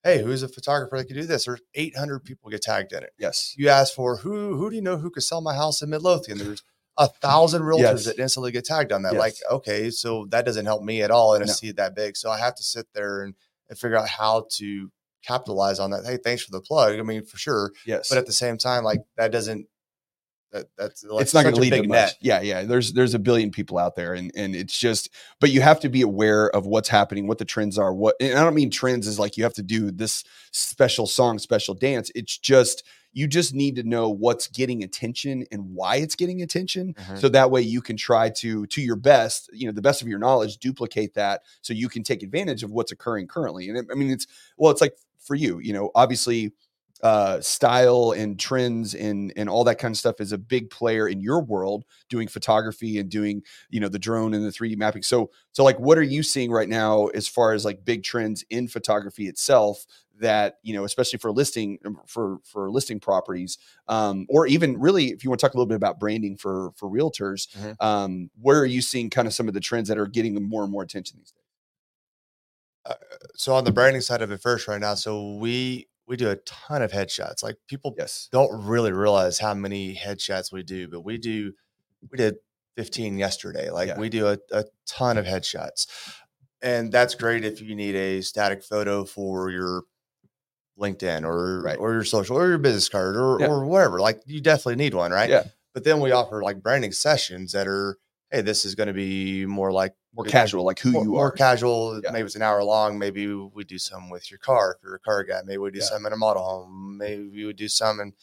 hey, who's a photographer that could do this? There's 800 people get tagged in it. yes You ask for who who do you know who could sell my house in Midlothian? There's a thousand realtors Yes. that instantly get tagged on that. Like, okay, so that doesn't help me at all in a No. seed that big. So I have to sit there and, and figure out how to capitalize on that. Hey, thanks for the plug. I mean, for sure. yes But at the same time, like that doesn't that that's like it's not going to lead to much. net. Yeah, yeah. There's there's a billion people out there, and and it's just. But you have to be aware of what's happening, what the trends are. What and I don't mean trends is like you have to do this special song, special dance. It's just you just need to know what's getting attention and why it's getting attention, Mhm. so that way you can try to to your best, you know, the best of your knowledge, duplicate that, so you can take advantage of what's occurring currently. And it- I mean, it's well, it's like for you, you know, obviously uh style and trends and and all that kind of stuff is a big player in your world doing photography and doing you know the drone and the 3d mapping so so like what are you seeing right now as far as like big trends in photography itself that you know especially for listing um, for for listing properties um or even really if you want to talk a little bit about branding for for realtors Mhm. um where are you seeing kind of some of the trends that are getting more and more attention these days So on the branding side of it first right now, so we we do a ton of headshots. Like people yes don't really realize how many headshots we do, but we do we did 15 yesterday. Like Yeah. we do a, a ton of headshots. And that's great if you need a static photo for your LinkedIn or Right. or your social or your business card or, Yeah. or whatever. Like you definitely need one, right? Yeah. But then we offer like branding sessions that are, hey, this is going to be more like more casual like who more, you more are casual. Yeah. Maybe it's an hour long. Maybe we do some with your car if you're a car guy. Maybe we do Yeah. some in a model home. Maybe we would do some and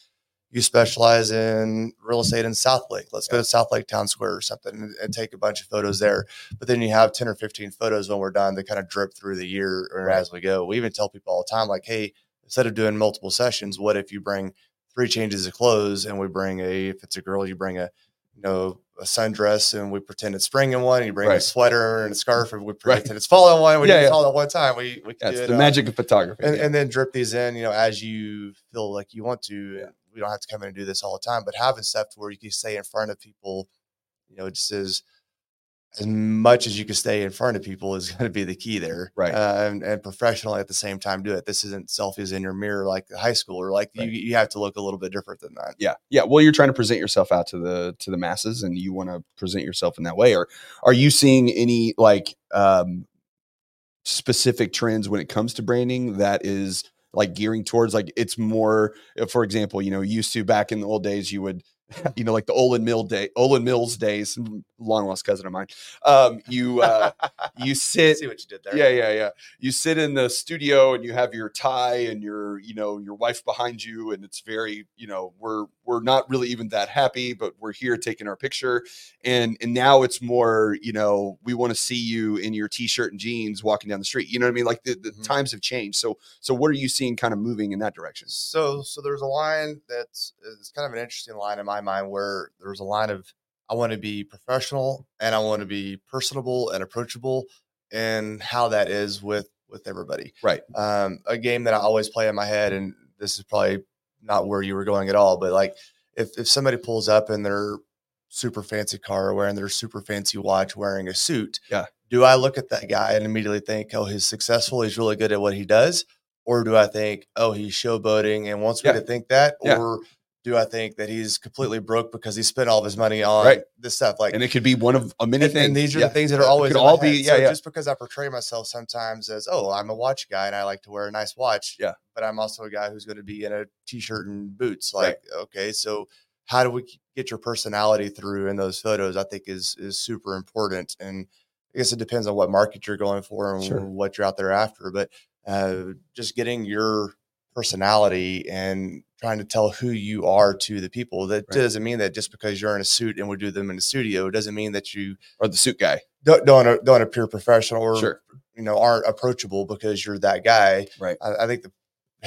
you specialize in real estate in Southlake. Let's go to Southlake Town Square or something and, and take a bunch of photos there. But then you have 10 or 15 photos when we're done that kind of drip through the year or Right. as we go. We even tell people all the time, like, hey, instead of doing multiple sessions, what if you bring three changes of clothes and we bring a, if it's a girl, you bring a, you know, a sundress and we pretend it's spring in one, and you bring Right. a sweater and a scarf and we Right. pretend it's fall in one. We Yeah, do yeah. all at one time. We, we can That's do it, the uh, magic of photography. and, yeah. and then drip these in, you know, as you feel like you want to. We don't have to come in and do this all the time, but having stuff to where you can stay in front of people, you know, just as as much as you can stay in front of people is going to be the key there, Right. Uh, and, and professionally at the same time do it. This isn't selfies in your mirror like high school or like Right. you, you have to look a little bit different than that. yeah yeah well you're trying to present yourself out to the to the masses and you want to present yourself in that way or are you seeing any like um specific trends when it comes to branding that is like gearing towards like it's more for example you know used to back in the old days you would you know like the Olan Mill day Olan Mills days long lost cousin of mine um you uh you sit See what you did there. yeah, yeah, yeah. You sit in the studio and you have your tie and your, you know, your wife behind you, and it's very, you know, we're we're not really even that happy, but we're here taking our picture. And and now it's more, you know, we want to see you in your t-shirt and jeans walking down the street. You know what I mean? Like the, the Mhm. times have changed. So so what are you seeing kind of moving in that direction? So, so there's a line that's it's kind of an interesting line in my mind where there's a line of I want to be professional and I want to be personable and approachable, and how that is with with everybody. Right. Um, a game that I always play in my head, and this is probably not where you were going at all, but like if if somebody pulls up in their super fancy car wearing their super fancy watch wearing a suit Yeah. do i look at that guy and immediately think oh he's successful he's really good at what he does or do I think, oh, he's showboating and wants me to think that? Yeah. Or do I think that he's completely broke because he spent all of his money on Right. this stuff? Like, And it could be one of a many and, things. and these are Yeah. the things that are It always could all be- yeah, So yeah. Just because I portray myself sometimes as, oh, I'm a watch guy and I like to wear a nice watch. Yeah. But I'm also a guy who's going to be in a t-shirt and boots. Right. Like, okay, so how do we get your personality through in those photos? I think is is super important. And I guess it depends on what market you're going for and Sure. what you're out there after. But uh, just getting your personality and trying to tell who you are to the people. That Right. doesn't mean that just because you're in a suit and we do them in the studio, doesn't mean that you are the suit guy. don't don't, don't appear professional or Sure. you know aren't approachable because you're that guy. Right. I, I think the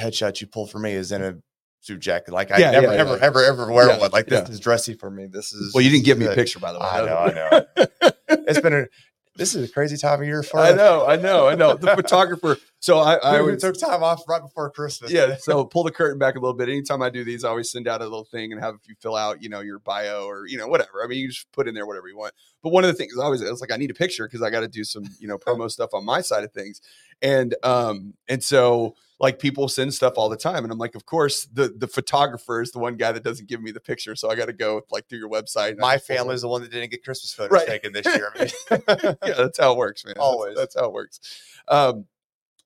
headshot you pull for me is in a suit jacket. Like I Yeah, never, yeah, ever, yeah. ever, ever wear one. Like this is dressy for me. This is Well, you didn't give me a picture, by the way. I know, I know. it's been a this is a crazy time of year for I know, I know, I know. The photographer. So I, I would took time off right before Christmas. yeah. So pull the curtain back a little bit. Anytime I do these, I always send out a little thing and have you fill out, you know, your bio or you know whatever. I mean, you just put in there whatever you want. But one of the things I always it's like I need a picture because I got to do some you know promo stuff on my side of things, and um and so like people send stuff all the time, and I'm like, of course the the photographer is the one guy that doesn't give me the picture, so I got to go like through your website. My family is the one that didn't get Christmas photos Right. taken this year. I mean, yeah, that's how it works, man. That's- Always. That's, how it works. Um,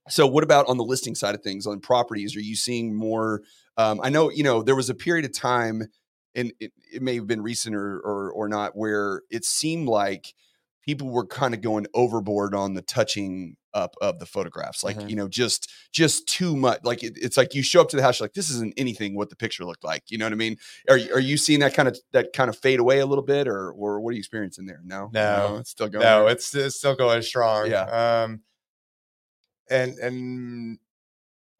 so, what about on the listing side of things on properties? Are you seeing more? Um, I know, you know, there was a period of time, and it, it may have been recent or, or or not, where it seemed like people were kind of going overboard on the touching up of the photographs, like Mhm. you know, just just too much. Like it, it's like you show up to the house, like this isn't anything what the picture looked like. You know what I mean? Are you- are you seeing that kind of that kind of fade away a little bit, or or what are you experiencing there? No, No. it's still going. no, it's it's still going strong. Yeah. Um, and and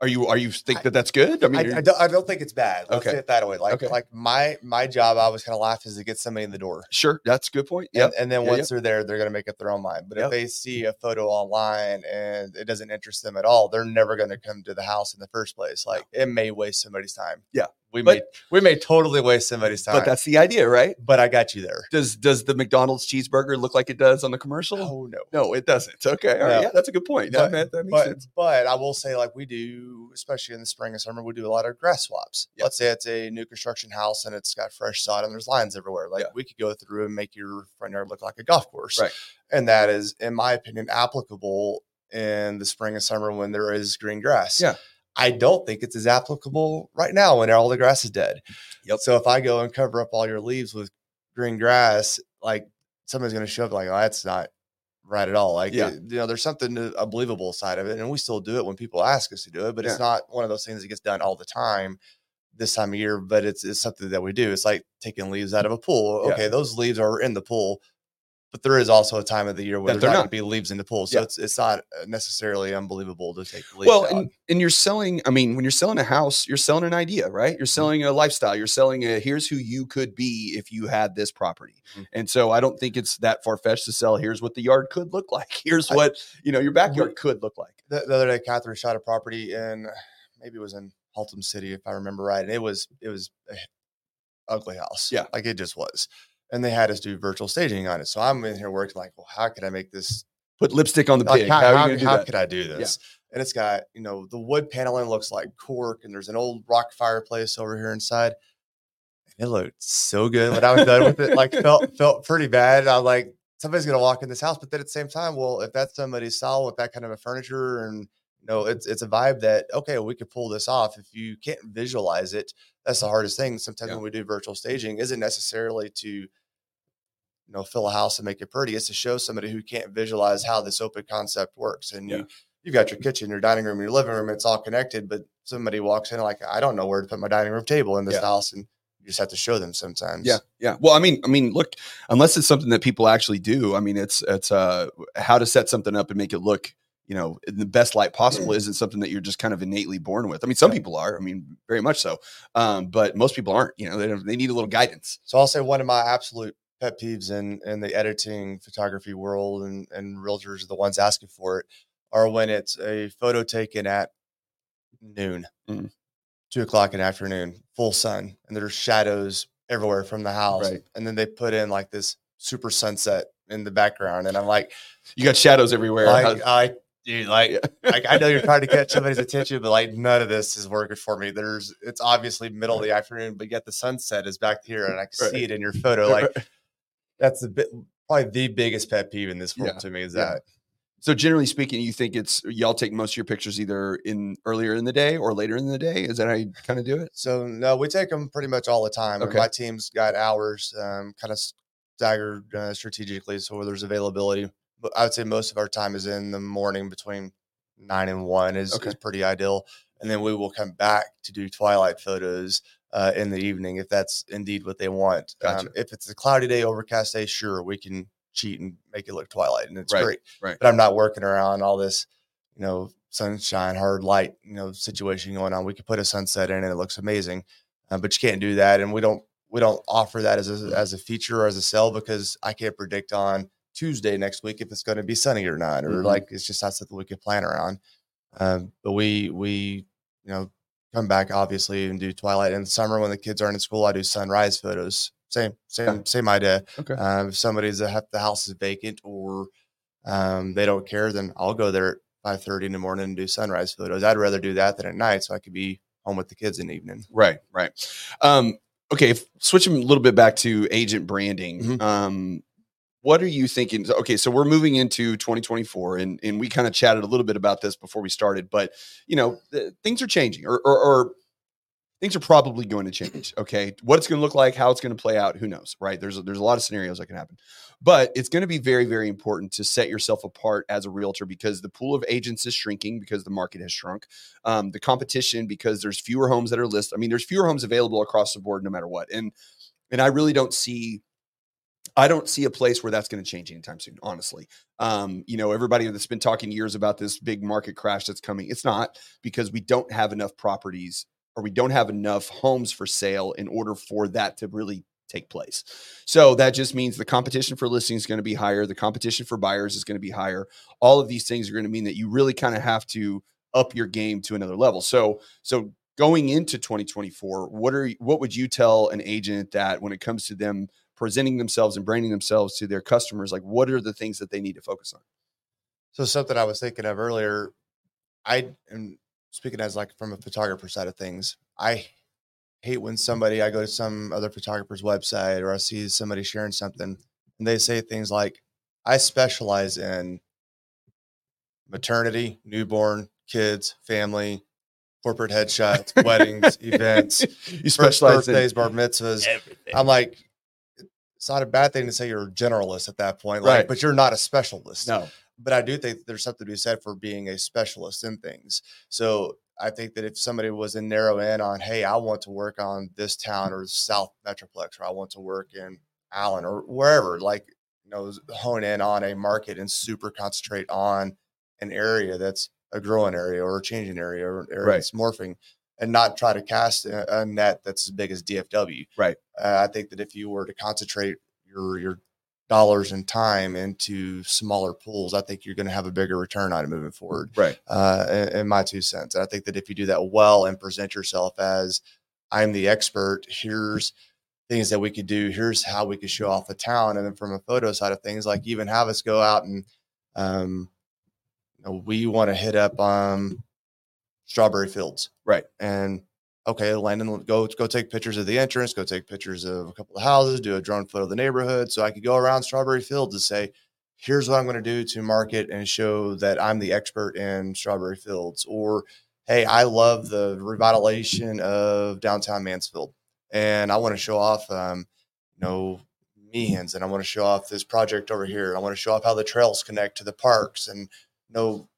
Are you are you think that that's good? I mean, I, I, don't, I don't think it's bad. Let's Okay. say it that way. Like Okay. like my my job, I was kind of laugh is to get somebody in the door. sure, that's a good point. Yeah, And, and then once they're there, they're going to make up their own mind. But Yep. if they see a photo online and it doesn't interest them at all, they're never going to come to the house in the first place. Like it may waste somebody's time. Yeah. We But- may we may totally waste somebody's time. but that's the idea, right? but I got you there. Does does the McDonald's cheeseburger look like it does on the commercial? Oh no. No, it doesn't. Okay, all right, No. yeah, that's a good point. But- that, that makes But sense. but I will say, like we do, especially in the spring and summer, we do a lot of grass swaps. Yeah. Let's say it's a new construction house and it's got fresh sod and there's lines everywhere. Like Yeah. we could go through and make your front yard look like a golf course. Right. And that is, in my opinion, applicable in the spring and summer when there is green grass. Yeah. I don't think it's as applicable right now when all the grass is dead. Yep. So if I go and cover up all your leaves with green grass, like somebody's going to show up like, oh, that's not right at all. Like, Yeah. it- you know, there's something uh, to a believable side of it. And we still do it when people ask us to do it, but Yeah. it's not one of those things that gets done all the time this time of year, but it's, it's something that we do. It's like taking leaves out of a pool. Yeah. Okay. Those leaves are in the pool. But there is also a time of the year where there's not, not. going to be leaves in the pool, so Yeah. it's it's not uh, necessarily unbelievable to take the leaves well and, and you're selling i mean when you're selling a house you're selling an idea right Mm-hmm. you're selling a lifestyle you're selling a here's who you could be if you had this property Mhm. and so i don't think it's that far-fetched to sell here's what the yard could look like here's I- what you know your backyard could look like the, the other day, Catherine shot a property in maybe it was in Haltom City, if I remember right, and it was it was ugly house. Yeah. like it just was. And they had us do virtual staging on it. So I'm in here working like, well, how could I make this? put lipstick on the Like, pig how, how, how, you gonna do how could I do this? And it's got you know the wood paneling looks like cork, and there's an old rock fireplace over here inside. And it looked so good when I was done with it. Like felt felt pretty bad. I was like, somebody's gonna walk in this house, but then at the same time, well, if that's somebody's style with that kind of a furniture and you know, it's it's a vibe that okay, we could pull this off. If you can't visualize it, that's the hardest thing. Sometimes Yeah. when we do virtual staging, isn't necessarily to you know fill a house and make it pretty. It's to show somebody who can't visualize how this open concept works. And Yeah. you you've got your kitchen, your dining room, your living room. It's all connected, but somebody walks in like I don't know where to put my dining room table in this Yeah. house, and you just have to show them sometimes. Yeah, yeah. Well, I mean, I mean, look, unless it's something that people actually do, I mean, it's it's uh how to set something up and make it look, you know, in the best light possible isn't something that you're just kind of innately born with. I mean, some Yeah. people are, I mean, very much so. Um, but most people aren't, you know, they don't, they need a little guidance. So I'll say one of my absolute pet peeves in in the editing photography world and and realtors are the ones asking for it are when it's a photo taken at noon, Mhm. two o'clock in the afternoon, full sun, and there's shadows everywhere from the house, Right. and then they put in like this super sunset in the background, and I'm like, You got shadows everywhere. like, I dude, like, like I know you're trying to catch somebody's attention, but like none of this is working for me. There's it's obviously middle of the afternoon, but yet the sunset is back here, and I can Right. see it in your photo. Like that's the bit probably the biggest pet peeve in this world Yeah, to me is yeah. that so generally speaking, you think it's y'all take most of your pictures either in earlier in the day or later in the day? Is that how you kind of do it? so no we take them pretty much all the time and Okay. my team's got hours um, kind of staggered uh, strategically so where there's availability but i would say most of our time is in the morning between nine and one is, Okay. is pretty ideal and then we will come back to do twilight photos uh, in the evening if that's indeed what they want Gotcha. um, if it's a cloudy day overcast day sure we can cheat and make it look twilight and it's Right, great right. but i'm not working around all this you know sunshine hard light you know situation going on we could put a sunset in and it looks amazing uh, but you can't do that and we don't we don't offer that as a, as a feature or as a sell because i can't predict on tuesday next week if it's going to be sunny or not or Mhm. like it's just not something we can plan around um, but we we you know come back obviously and do twilight in the summer when the kids aren't in school i do sunrise photos same same same idea Okay. um, if somebody's a, the house is vacant or um, they don't care, then I'll go there at five thirty in the morning and do sunrise photos. I'd rather do that than at night, so I could be home with the kids in the evening. Right, right. Um, okay, if, switching a little bit back to agent branding. Mhm. What are you thinking? Okay, so we're moving into 2024, and and we kind of chatted a little bit about this before we started, but you know, th- things are changing, or, or, or things are probably going to change. Okay, what it's going to look like, how it's going to play out, who knows? Right? There's a, there's a lot of scenarios that can happen, but it's going to be very very important to set yourself apart as a realtor because the pool of agents is shrinking because the market has shrunk um, the competition because there's fewer homes that are listed. I mean, there's fewer homes available across the board, no matter what. And and I really don't see, I don't see a place where that's going to change anytime soon. Honestly, um, you know, everybody that's been talking years about this big market crash that's coming, it's not because we don't have enough properties or we don't have enough homes for sale in order for that to really take place. So that just means the competition for listings is going to be higher, the competition for buyers is going to be higher. All of these things are going to mean that you really kind of have to up your game to another level. So so going into 2024, what are what would you tell an agent that when it comes to them presenting themselves and branding themselves to their customers, like what are the things that they need to focus on? So something I was thinking of earlier, I am speaking as like from a photographer side of things. I hate when somebody I go to some other photographer's website or I see somebody sharing something and they say things like, "I specialize in maternity, newborn, kids, family, corporate headshots, weddings, events, you specialize in birthdays, bar mitzvahs." everything. I'm like, it's not a bad thing to say you're a generalist at that point, like, Right. but you're not a specialist no, but I do think there's something to be said for being a specialist in things. So I think that if somebody was to narrow in on, hey, I want to work on this town or South Metroplex, or I want to work in Allen or wherever, like, you know hone in on a market and super concentrate on an area that's a growing area or a changing area or an area Right. that's morphing and not try to cast a, a net that's as big as DFW. Right. Uh, I think that if you were to concentrate your your dollars and time into smaller pools, I think you're going to have a bigger return on it moving forward. Right. Uh, in, my two cents, and I think that if you do that well and present yourself as I'm the expert, here's things that we could do. Here's how we could show off the town, and then from a photo side of things, like even have us go out and um, you know, we want to hit up um strawberry fields, Right. And okay, Landon, go go take pictures of the entrance, go take pictures of a couple of houses, do a drone photo of the neighborhood, so I could go around strawberry fields and say, here's what I'm going to do to market and show that I'm the expert in strawberry fields, or hey, I love the revitalization of downtown Mansfield, and I want to show off, um, you know, Meehan's, and I want to show off this project over here. I want to show off how the trails connect to the parks, and you know,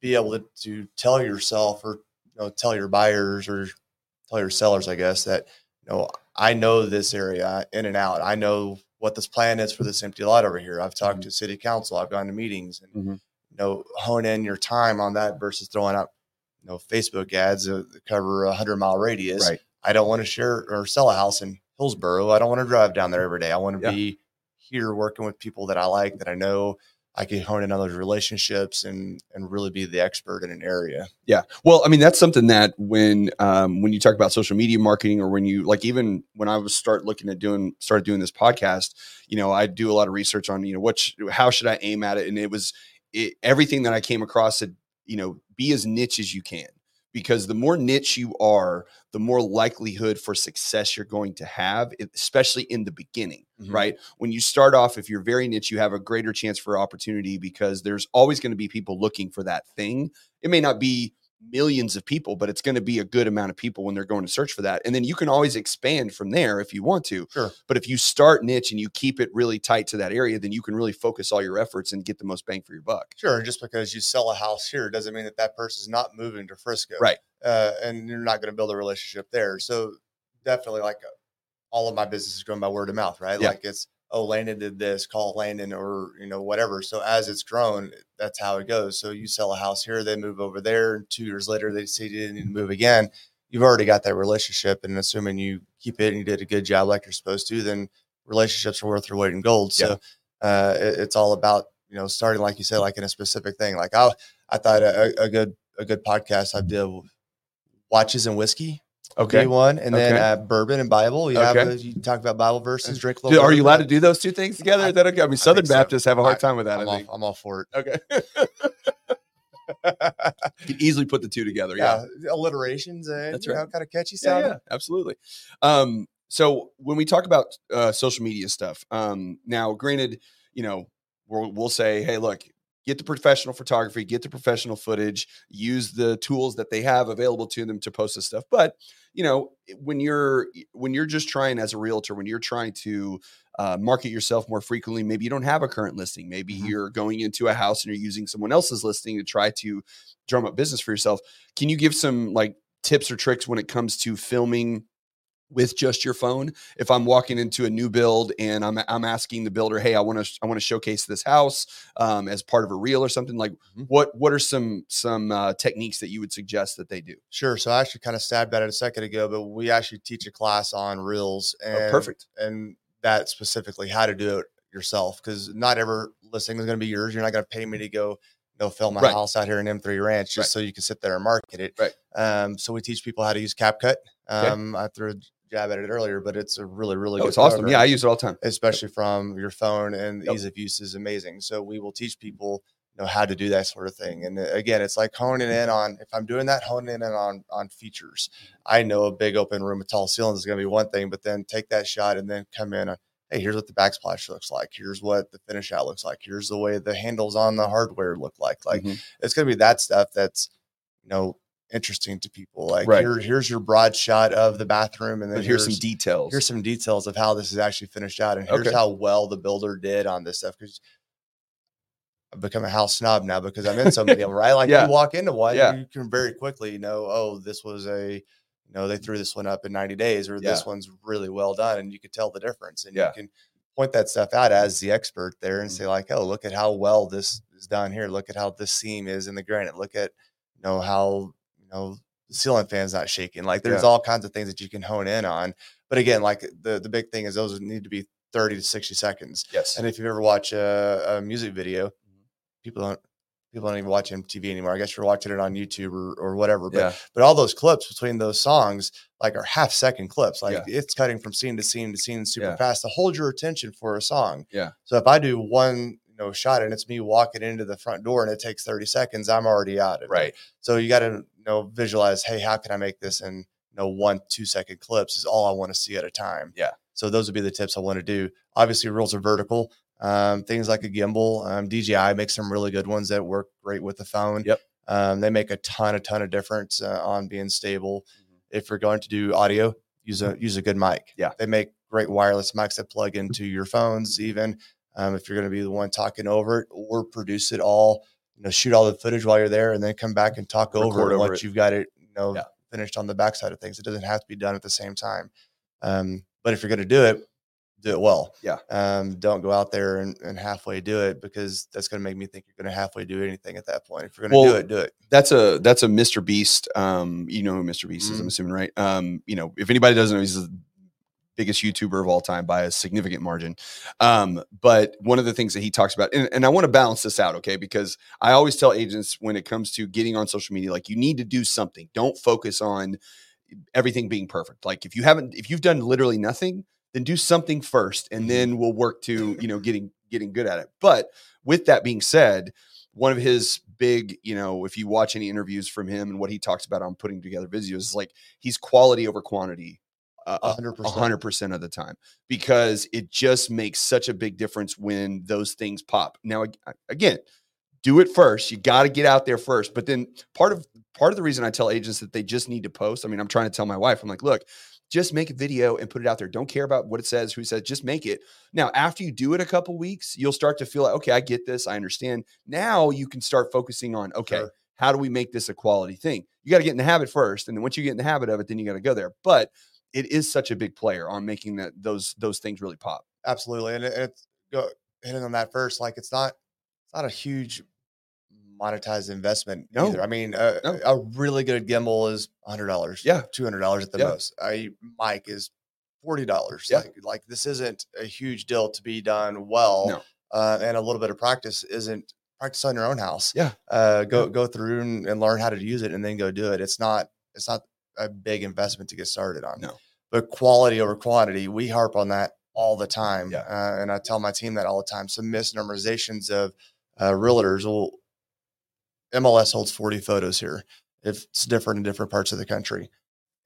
be able to, to tell yourself or you know, tell your buyers or tell your sellers, I guess, that you know, I know this area in and out. I know what this plan is for this empty lot over here. I've talked Mhm. to city council. I've gone to meetings, and Mhm. you know, hone in your time on that versus throwing out you know Facebook ads that cover a hundred mile radius. Right. I don't want to share or sell a house in Hillsboro. I don't want to drive down there every day. I want to Yeah. be here working with people that I like, that I know. I can hone in on those relationships and and really be the expert in an area. Yeah. Well, I mean, that's something that when um, when you talk about social media marketing, or when you like, even when I was start looking at doing started doing this podcast, you know, I do a lot of research on you know what sh- how should I aim at it, and it was it, everything that I came across said you know be as niche as you can because the more niche you are, the more likelihood for success you're going to have, especially in the beginning Mhm. right? When you start off, if you're very niche, you have a greater chance for opportunity because there's always going to be people looking for that thing. It may not be millions of people, but it's going to be a good amount of people when they're going to search for that. And then you can always expand from there if you want to. Sure. But if you start niche and you keep it really tight to that area, then you can really focus all your efforts and get the most bang for your buck. Sure. and Just because you sell a house here doesn't mean that that person's not moving to Frisco. Right. Uh, and you're not going to build a relationship there. So definitely like all of my business is going by word of mouth, right? Yeah. Like it's, oh, Landon did this, call Landon or, you know, whatever. So as it's grown, that's how it goes. So you sell a house here, they move over there. And two years later, they see you need to move again. You've already got that relationship. And assuming you keep it and you did a good job like you're supposed to, then relationships are worth their weight in gold. So uh, it- it's all about, you know, starting, like you said, like in a specific thing. Like I, I thought a, a good, a good podcast I did watches and whiskey. Okay. One, and then Okay. uh, bourbon and Bible. You have Okay. a, you talk about Bible verses, drink a little. are you allowed to do those two things together? I- Is that okay? I mean, Southern so. Baptists have a hard I- time with that. I'm I all. I'm all for it. Okay. you can easily put the two together. yeah, alliterations and That's you know, right. kind of catchy yeah, sound. yeah, absolutely. Um, so when we talk about uh, social media stuff, um, now, granted, you know, we'll, we'll say, hey, look, get the professional photography, get the professional footage, use the tools that they have available to them to post this stuff. But you know, when you're when you're just trying as a realtor, when you're trying to uh, market yourself more frequently, maybe you don't have a current listing. Maybe Mhm. you're going into a house and you're using someone else's listing to try to drum up business for yourself. Can you give some like tips or tricks when it comes to filming with just your phone if i'm walking into a new build and i'm, I'm asking the builder hey i want to i want to showcase this house um, as part of a reel or something like Mhm. what what are some some uh, techniques that you would suggest that they do Sure. So I actually kind of stabbed at it a second ago, but we actually teach a class on reels and oh, perfect and that specifically how to do it yourself because not every listing is going to be yours. You're not going to pay me to go you know film a Right. house out here in M3 Ranch just Right. so you can sit there and market it. Right. Um, so we teach people how to use CapCut. Okay. Um, I threw a jab at it earlier, but it's a really really oh good it's awesome program yeah i use it all the time especially from your phone and Yep. ease of use is amazing. So we will teach people you know how to do that sort of thing. And uh, again, it's like honing in on if I'm doing that, honing in on on features. I know a big open room with tall ceilings is going to be one thing, but then take that shot and then come in on, hey, here's what the backsplash looks like. Here's what the finish out looks like. Here's the way the handles on the hardware look like. Like Mhm. it's going to be that stuff that's you know interesting to people. Like Right. here, here's your broad shot of the bathroom, and then but here's some details here's some details of how this is actually finished out and here's Okay. how well the builder did on this stuff because I've become a house snob now because I'm in so many of them, right? Like Yeah. you walk into one, Yeah. you can very quickly know, oh, this was a, you know, they threw this one up in 90 days or this one's really well done. And you could tell the difference and Yeah. you can point that stuff out as the expert there and Mhm. say like, oh, look at how well this is done here. Look at how this seam is in the granite. Look at you know how know the ceiling fan's not shaking. Like there's Yeah. all kinds of things that you can hone in on. But again, like the the big thing is those need to be 30 to 60 seconds. Yes. And if you've ever watched a, a music video, Mm-hmm. people don't people don't even watch MTV anymore. I guess you're watching it on YouTube or, or whatever. But yeah. but all those clips between those songs like are half second clips. Like Yeah. it's cutting from scene to scene to scene super Yeah. fast to hold your attention for a song. Yeah. So if I do one know shot and it's me walking into the front door and it takes 30 seconds, I'm already out of it. Right. So you got to you know visualize, hey, how can I make this in you know one two second clips is all I want to see at a time. Yeah. So those would be the tips I want to do. Obviously, rules are vertical. Um, things like a gimbal, um, DJI makes some really good ones that work great with the phone. Yep. Um, they make a ton, a ton of difference uh, on being stable. Mhm. If you're going to do audio, use a use a good mic. Yeah. They make great wireless mics that plug into your phones. Even um, if you're going to be the one talking over it, or produce it all, you know, shoot all the footage while you're there, and then come back and talk over it once it. you've got it, you know, Yeah. finished on the backside of things. It doesn't have to be done at the same time. Um, but if you're going to do it, do it well. Yeah. Um, don't go out there and, and halfway do it because that's going to make me think you're going to halfway do anything at that point. If you're going to Well, do it, do it. that's a that's a MrBeast. Um, you know who MrBeast is, I'm Mhm. assuming, right? Um, you know, if anybody doesn't know, he's biggest YouTuber of all time by a significant margin. Um, but one of the things that he talks about, and, and I want to balance this out, okay, because I always tell agents when it comes to getting on social media, like you need to do something. Don't focus on everything being perfect. Like if you haven't, if you've done literally nothing, then do something first, and Mhm. then we'll work to you know getting getting good at it. But with that being said, one of his big, you know, if you watch any interviews from him and what he talks about on putting together videos, is like he's quality over quantity. Uh, hundred a percent. of the time because it just makes such a big difference when those things pop. Now, again, do it first. You got to get out there first. But then part of part of the reason I tell agents that they just need to post. I mean, I'm trying to tell my wife, I'm like, look, just make a video and put it out there. Don't care about what it says, who says, just make it. Now, after you do it a couple weeks, you'll start to feel like, okay, I get this, I understand. Now you can start focusing on, okay, Sure. how do we make this a quality thing? You got to get in the habit first, and then once you get in the habit of it, then you got to go there. But it is such a big player on making that those those things really pop. Absolutely. And it, it's go hitting on that first, like it's not it's not a huge monetized investment No. either. I mean, a, No. a really good gimbal is hundred dollars. Yeah. Two hundred dollars at the Yeah. most. A mic is forty dollars. Yeah. Like like this isn't a huge deal to be done well. No. Uh, and a little bit of practice isn't practice on your own house. Yeah. Uh, go Yeah. go through and, and learn how to use it and then go do it. It's not it's not a big investment to get started on. No. But quality over quantity, we harp on that all the time. Yeah. Uh, and I tell my team that all the time. Some misnumberizations of uh, realtors will MLS holds 40 photos here. If it's different in different parts of the country.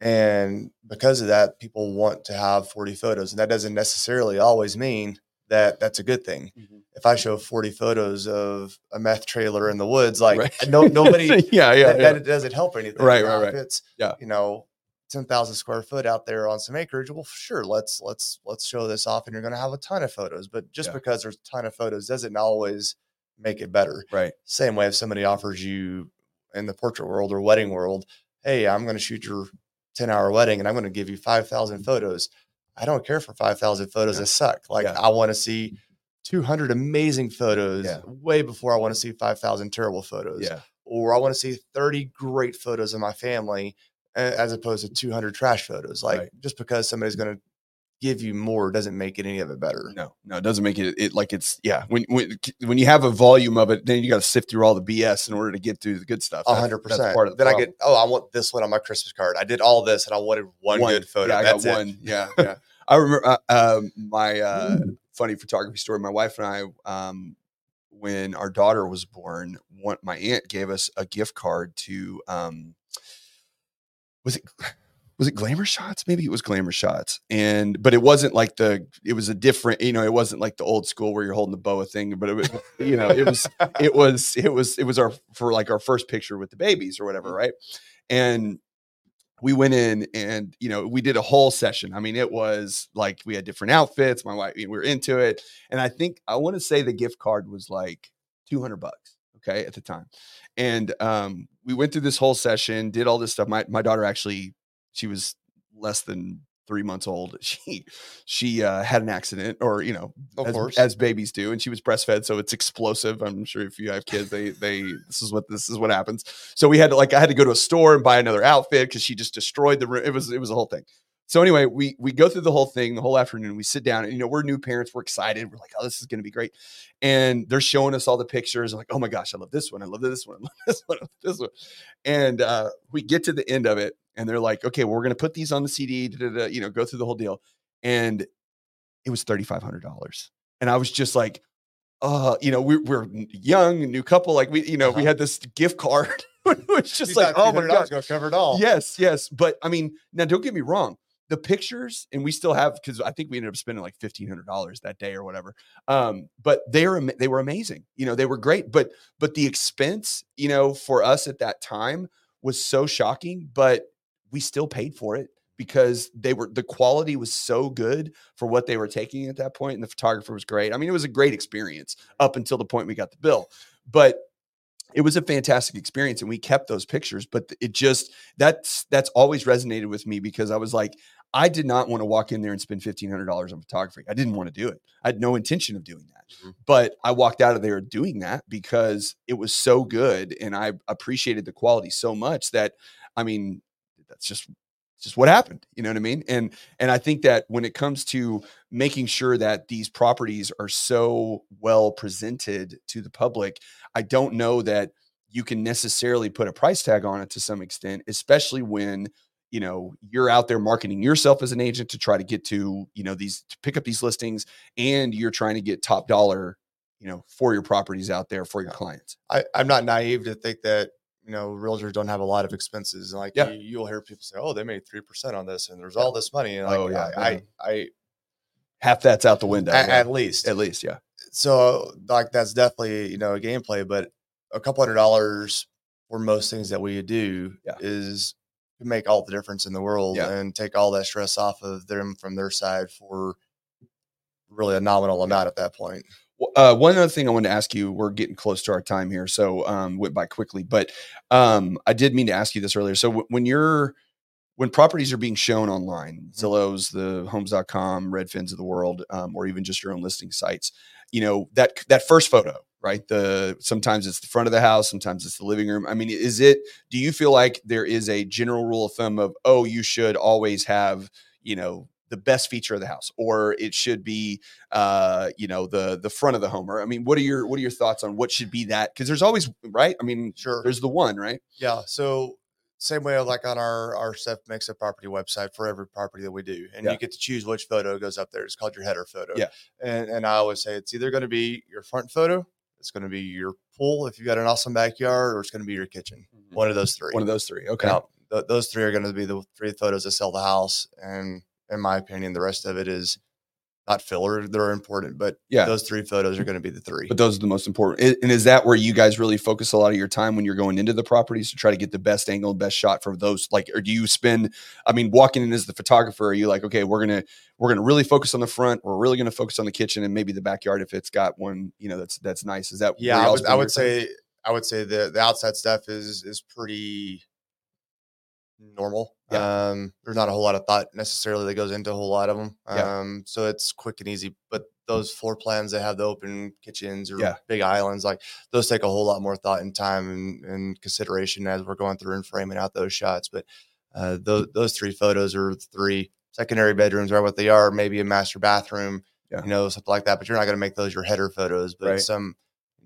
And because of that, people want to have 40 photos. And that doesn't necessarily always mean that that's a good thing. Mm-hmm. If I show 40 photos of a meth trailer in the woods, like Right. no nobody yeah, yeah, that, yeah. that doesn't help anything. Right, Now, right, If it's Yeah. you know, ten thousand square foot out there on some acreage, well, sure, let's let's let's show this off, and you're going to have a ton of photos. But just Yeah. because there's a ton of photos doesn't always make it better. right. Same way if somebody offers you in the portrait world or wedding world, hey, I'm going to shoot your ten hour wedding, and I'm going to give you five thousand mm-hmm. photos. I don't care for five thousand photos Yeah. that suck. Like Yeah. I want to see. 200 amazing photos Yeah. way before I want to see 5,000 terrible photos Yeah. or I want to see 30 great photos of my family as opposed to 200 trash photos. Like Right. just because somebody's going to give you more doesn't make it any of it better. No, no, it doesn't make it, it like it's yeah. When when when you have a volume of it, then you got to sift through all the BS in order to get through the good stuff. A hundred percent. part of the Then I get, oh, I want this one on my Christmas card. I did all this and I wanted one, good photo. Yeah, I That's got it. one. Yeah, yeah. I remember uh, um, my uh, funny photography story. My wife and I, um, when our daughter was born, one, my aunt gave us a gift card to. Um, was it? Was it Glamour Shots? Maybe it was Glamour Shots, and but it wasn't like the. It was a different, you know. It wasn't like the old school where you're holding the boa thing, but it was, you know, it was, it was, it was, it was our for like our first picture with the babies or whatever, right? And we went in and you know we did a whole session i mean it was like we had different outfits my wife we were into it and i think i want to say the gift card was like 200 bucks okay at the time and um we went through this whole session did all this stuff my, my daughter actually she was less than three months old. She she uh, had an accident, or you know, Of as, course. as babies do, and she was breastfed, so it's explosive. I'm sure if you have kids, they they this is what this is what happens. So we had to like I had to go to a store and buy another outfit because she just destroyed the room. It was it was a whole thing. So anyway, we we go through the whole thing, the whole afternoon. We sit down, and you know, we're new parents, we're excited. We're like, oh, this is going to be great. And they're showing us all the pictures. I'm like, oh my gosh, I love this one. I love this one. I love this one. I love this one. And uh, we get to the end of it, and they're like, okay, well, we're going to put these on the CD. da, da, da, you know, go through the whole deal, and it was thirty five hundred dollars. And I was just like, uh, you know, we, we're young, new couple. Like we, you know, we Uh-huh. had this gift card. it was just You like, oh my god, gonna cover it all. Yes, yes. But I mean, now don't get me wrong. The pictures, and we still have because I think we ended up spending like fifteen hundred dollars that day or whatever. Um, but they were they were amazing. You know, they were great. But but the expense, you know, for us at that time was so shocking. But we still paid for it because they were the quality was so good for what they were taking at that point, and the photographer was great. I mean, it was a great experience up until the point we got the bill. But it was a fantastic experience and we kept those pictures but it just that's that's always resonated with me because i was like i did not want to walk in there and spend $1500 on photography i didn't want to do it i had no intention of doing that Mhm. but i walked out of there doing that because it was so good and i appreciated the quality so much that i mean that's just just what happened you know what i mean? And and i think that when it comes to making sure that these properties are so well presented to the public I don't know that you can necessarily put a price tag on it to some extent, especially when you know you're out there marketing yourself as an agent to try to get to you know these to pick up these listings and you're trying to get top dollar you know for your properties out there for your clients. I, I'm not naive to think that you know realtors don't have a lot of expenses. And Like Yeah. you, you'll hear people say, "Oh, they made three percent on this, and there's all this money." And like, Oh, yeah, I, yeah. I, I half that's out the window at, yeah. at least, at least yeah so like that's definitely you know a gameplay. But a couple hundred dollars for most things that we do Yeah. is make all the difference in the world Yeah. and take all that stress off of them from their side for really a nominal amount at that point. Uh, one other thing I wanted to ask you, we're getting close to our time here, so um, went by quickly. But um, I did mean to ask you this earlier. So w- when you're when properties are being shown online, Zillow's, the Homes.com, Redfins of the world, um, or even just your own listing sites, you know that that first photo, right? The sometimes it's the front of the house, sometimes it's the living room. I mean, is it? Do you feel like there is a general rule of thumb of oh, you should always have you know the best feature of the house, or it should be uh, you know, the the front of the homer. I mean, what are your what are your thoughts on what should be that? Because there's always right. I mean, Sure. there's the one, right? Yeah. So same way like on our our Steph makes a property website for every property that we do. And Yeah. you get to choose which photo goes up there. It's called your header photo. Yeah. And and I always say it's either going to be your front photo, it's going to be your pool if you've got an awesome backyard, or it's going to be your kitchen. One of those three. One of those three. Okay. Now, th- those three are going to be the three photos that sell the house. And in my opinion, the rest of it is not filler. that are important, but Yeah. those three photos are mm-hmm. going to be the three. But those are the most important. And is that where you guys really focus a lot of your time when you're going into the properties to try to get the best angle and best shot for those? Like, or do you spend? I mean, walking in as the photographer, are you like, okay, we're gonna we're gonna really focus on the front. We're really gonna focus on the kitchen and maybe the backyard if it's got one, you know, that's that's nice. Is that yeah, I would, I would time? say I would say the the outside stuff is is pretty normal. Yeah. Um, there's not a whole lot of thought necessarily that goes into a whole lot of them. Yeah. Um, so it's quick and easy. But those floor plans that have the open kitchens or Yeah. big islands, like those take a whole lot more thought and time and, and consideration as we're going through and framing out those shots. But uh, those those three photos are three secondary bedrooms are what they are. Maybe a master bathroom, Yeah. you know, something like that. But you're not going to make those your header photos. But Right. some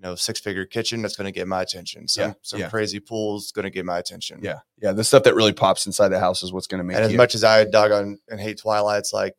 you know six figure kitchen that's going to get my attention. Some Yeah, some yeah. crazy pools going to get my attention. Yeah, yeah. The stuff that really pops inside the house is what's going to make And as you. much as I dug on and hate Twilights, like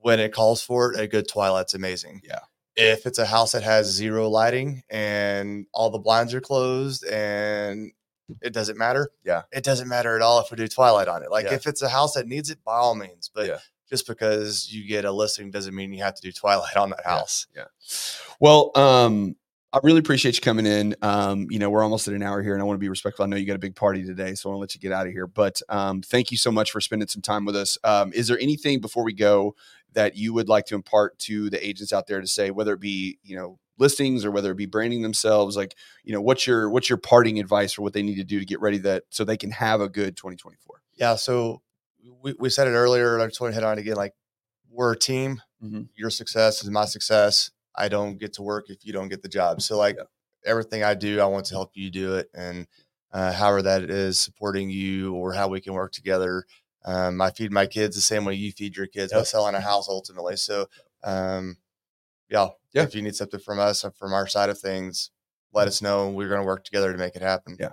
when it calls for it, a good Twilight's amazing. Yeah. If it's a house that has zero lighting and all the blinds are closed and it doesn't matter. Yeah. It doesn't matter at all if we do Twilight on it. Like Yeah. if it's a house that needs it, by all means. But Yeah. just because you get a listing doesn't mean you have to do Twilight on that house. Yeah. house. Well, um, I really appreciate you coming in. Um, you know, we're almost at an hour here, and I want to be respectful. I know you got a big party today, so I want to let you get out of here. But um, thank you so much for spending some time with us. Um, is there anything before we go that you would like to impart to the agents out there to say, whether it be you know listings or whether it be branding themselves? Like, you know, what's your what's your parting advice for what they need to do to get ready that so they can have a good 2024? Yeah. So we, we said it earlier. I just want to hit on it again. Like we're a team. Mhm. Your success is my success. I don't get to work if you don't get the job. So like everything I do, I want to help you do it, and uh, however that is supporting you or how we can work together. Um, I feed my kids the same way you feed your kids by Yep. selling a house ultimately. So um, yeah, Yeah. If you need something from us and from our side of things, let us know. We're going to work together to make it happen. Yeah.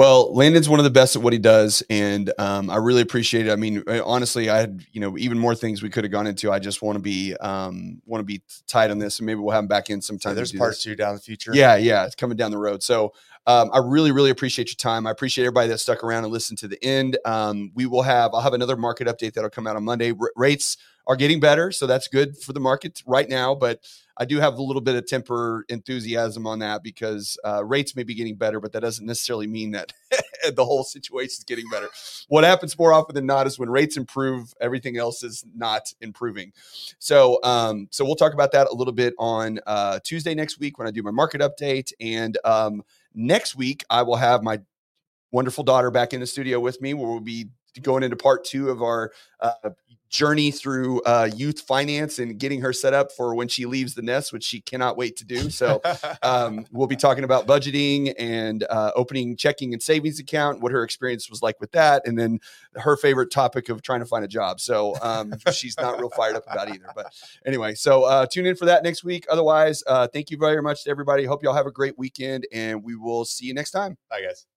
Well, Landon's one of the best at what he does, and um, I really appreciate it. I mean, honestly, I had you know even more things we could have gone into. I just want to be um, want to be tight on this, and maybe we'll have him back in sometime. to there's part this. two down the future. Yeah, yeah, it's coming down the road. So um, I really, really appreciate your time. I appreciate everybody that stuck around and listened to the end. Um, we will have I'll have another market update that'll come out on Monday. R- rates are getting better, so that's good for the market right now. But I do have a little bit of temper enthusiasm on that because uh, rates may be getting better, but that doesn't necessarily mean that the whole situation is getting better. What happens more often than not is when rates improve, everything else is not improving. So, um, so we'll talk about that a little bit on uh, Tuesday next week when I do my market update, and um, next week I will have my wonderful daughter back in the studio with me, where we'll be going into part two of our uh, journey through uh, youth finance and getting her set up for when she leaves the nest, which she cannot wait to do. So um, we'll be talking about budgeting and uh, opening checking and savings account, what her experience was like with that, and then her favorite topic of trying to find a job. So um, she's not real fired up about either. But anyway, so uh, tune in for that next week. Otherwise, uh, thank you very much to everybody. Hope y'all have a great weekend, and we will see you next time. Bye, guys.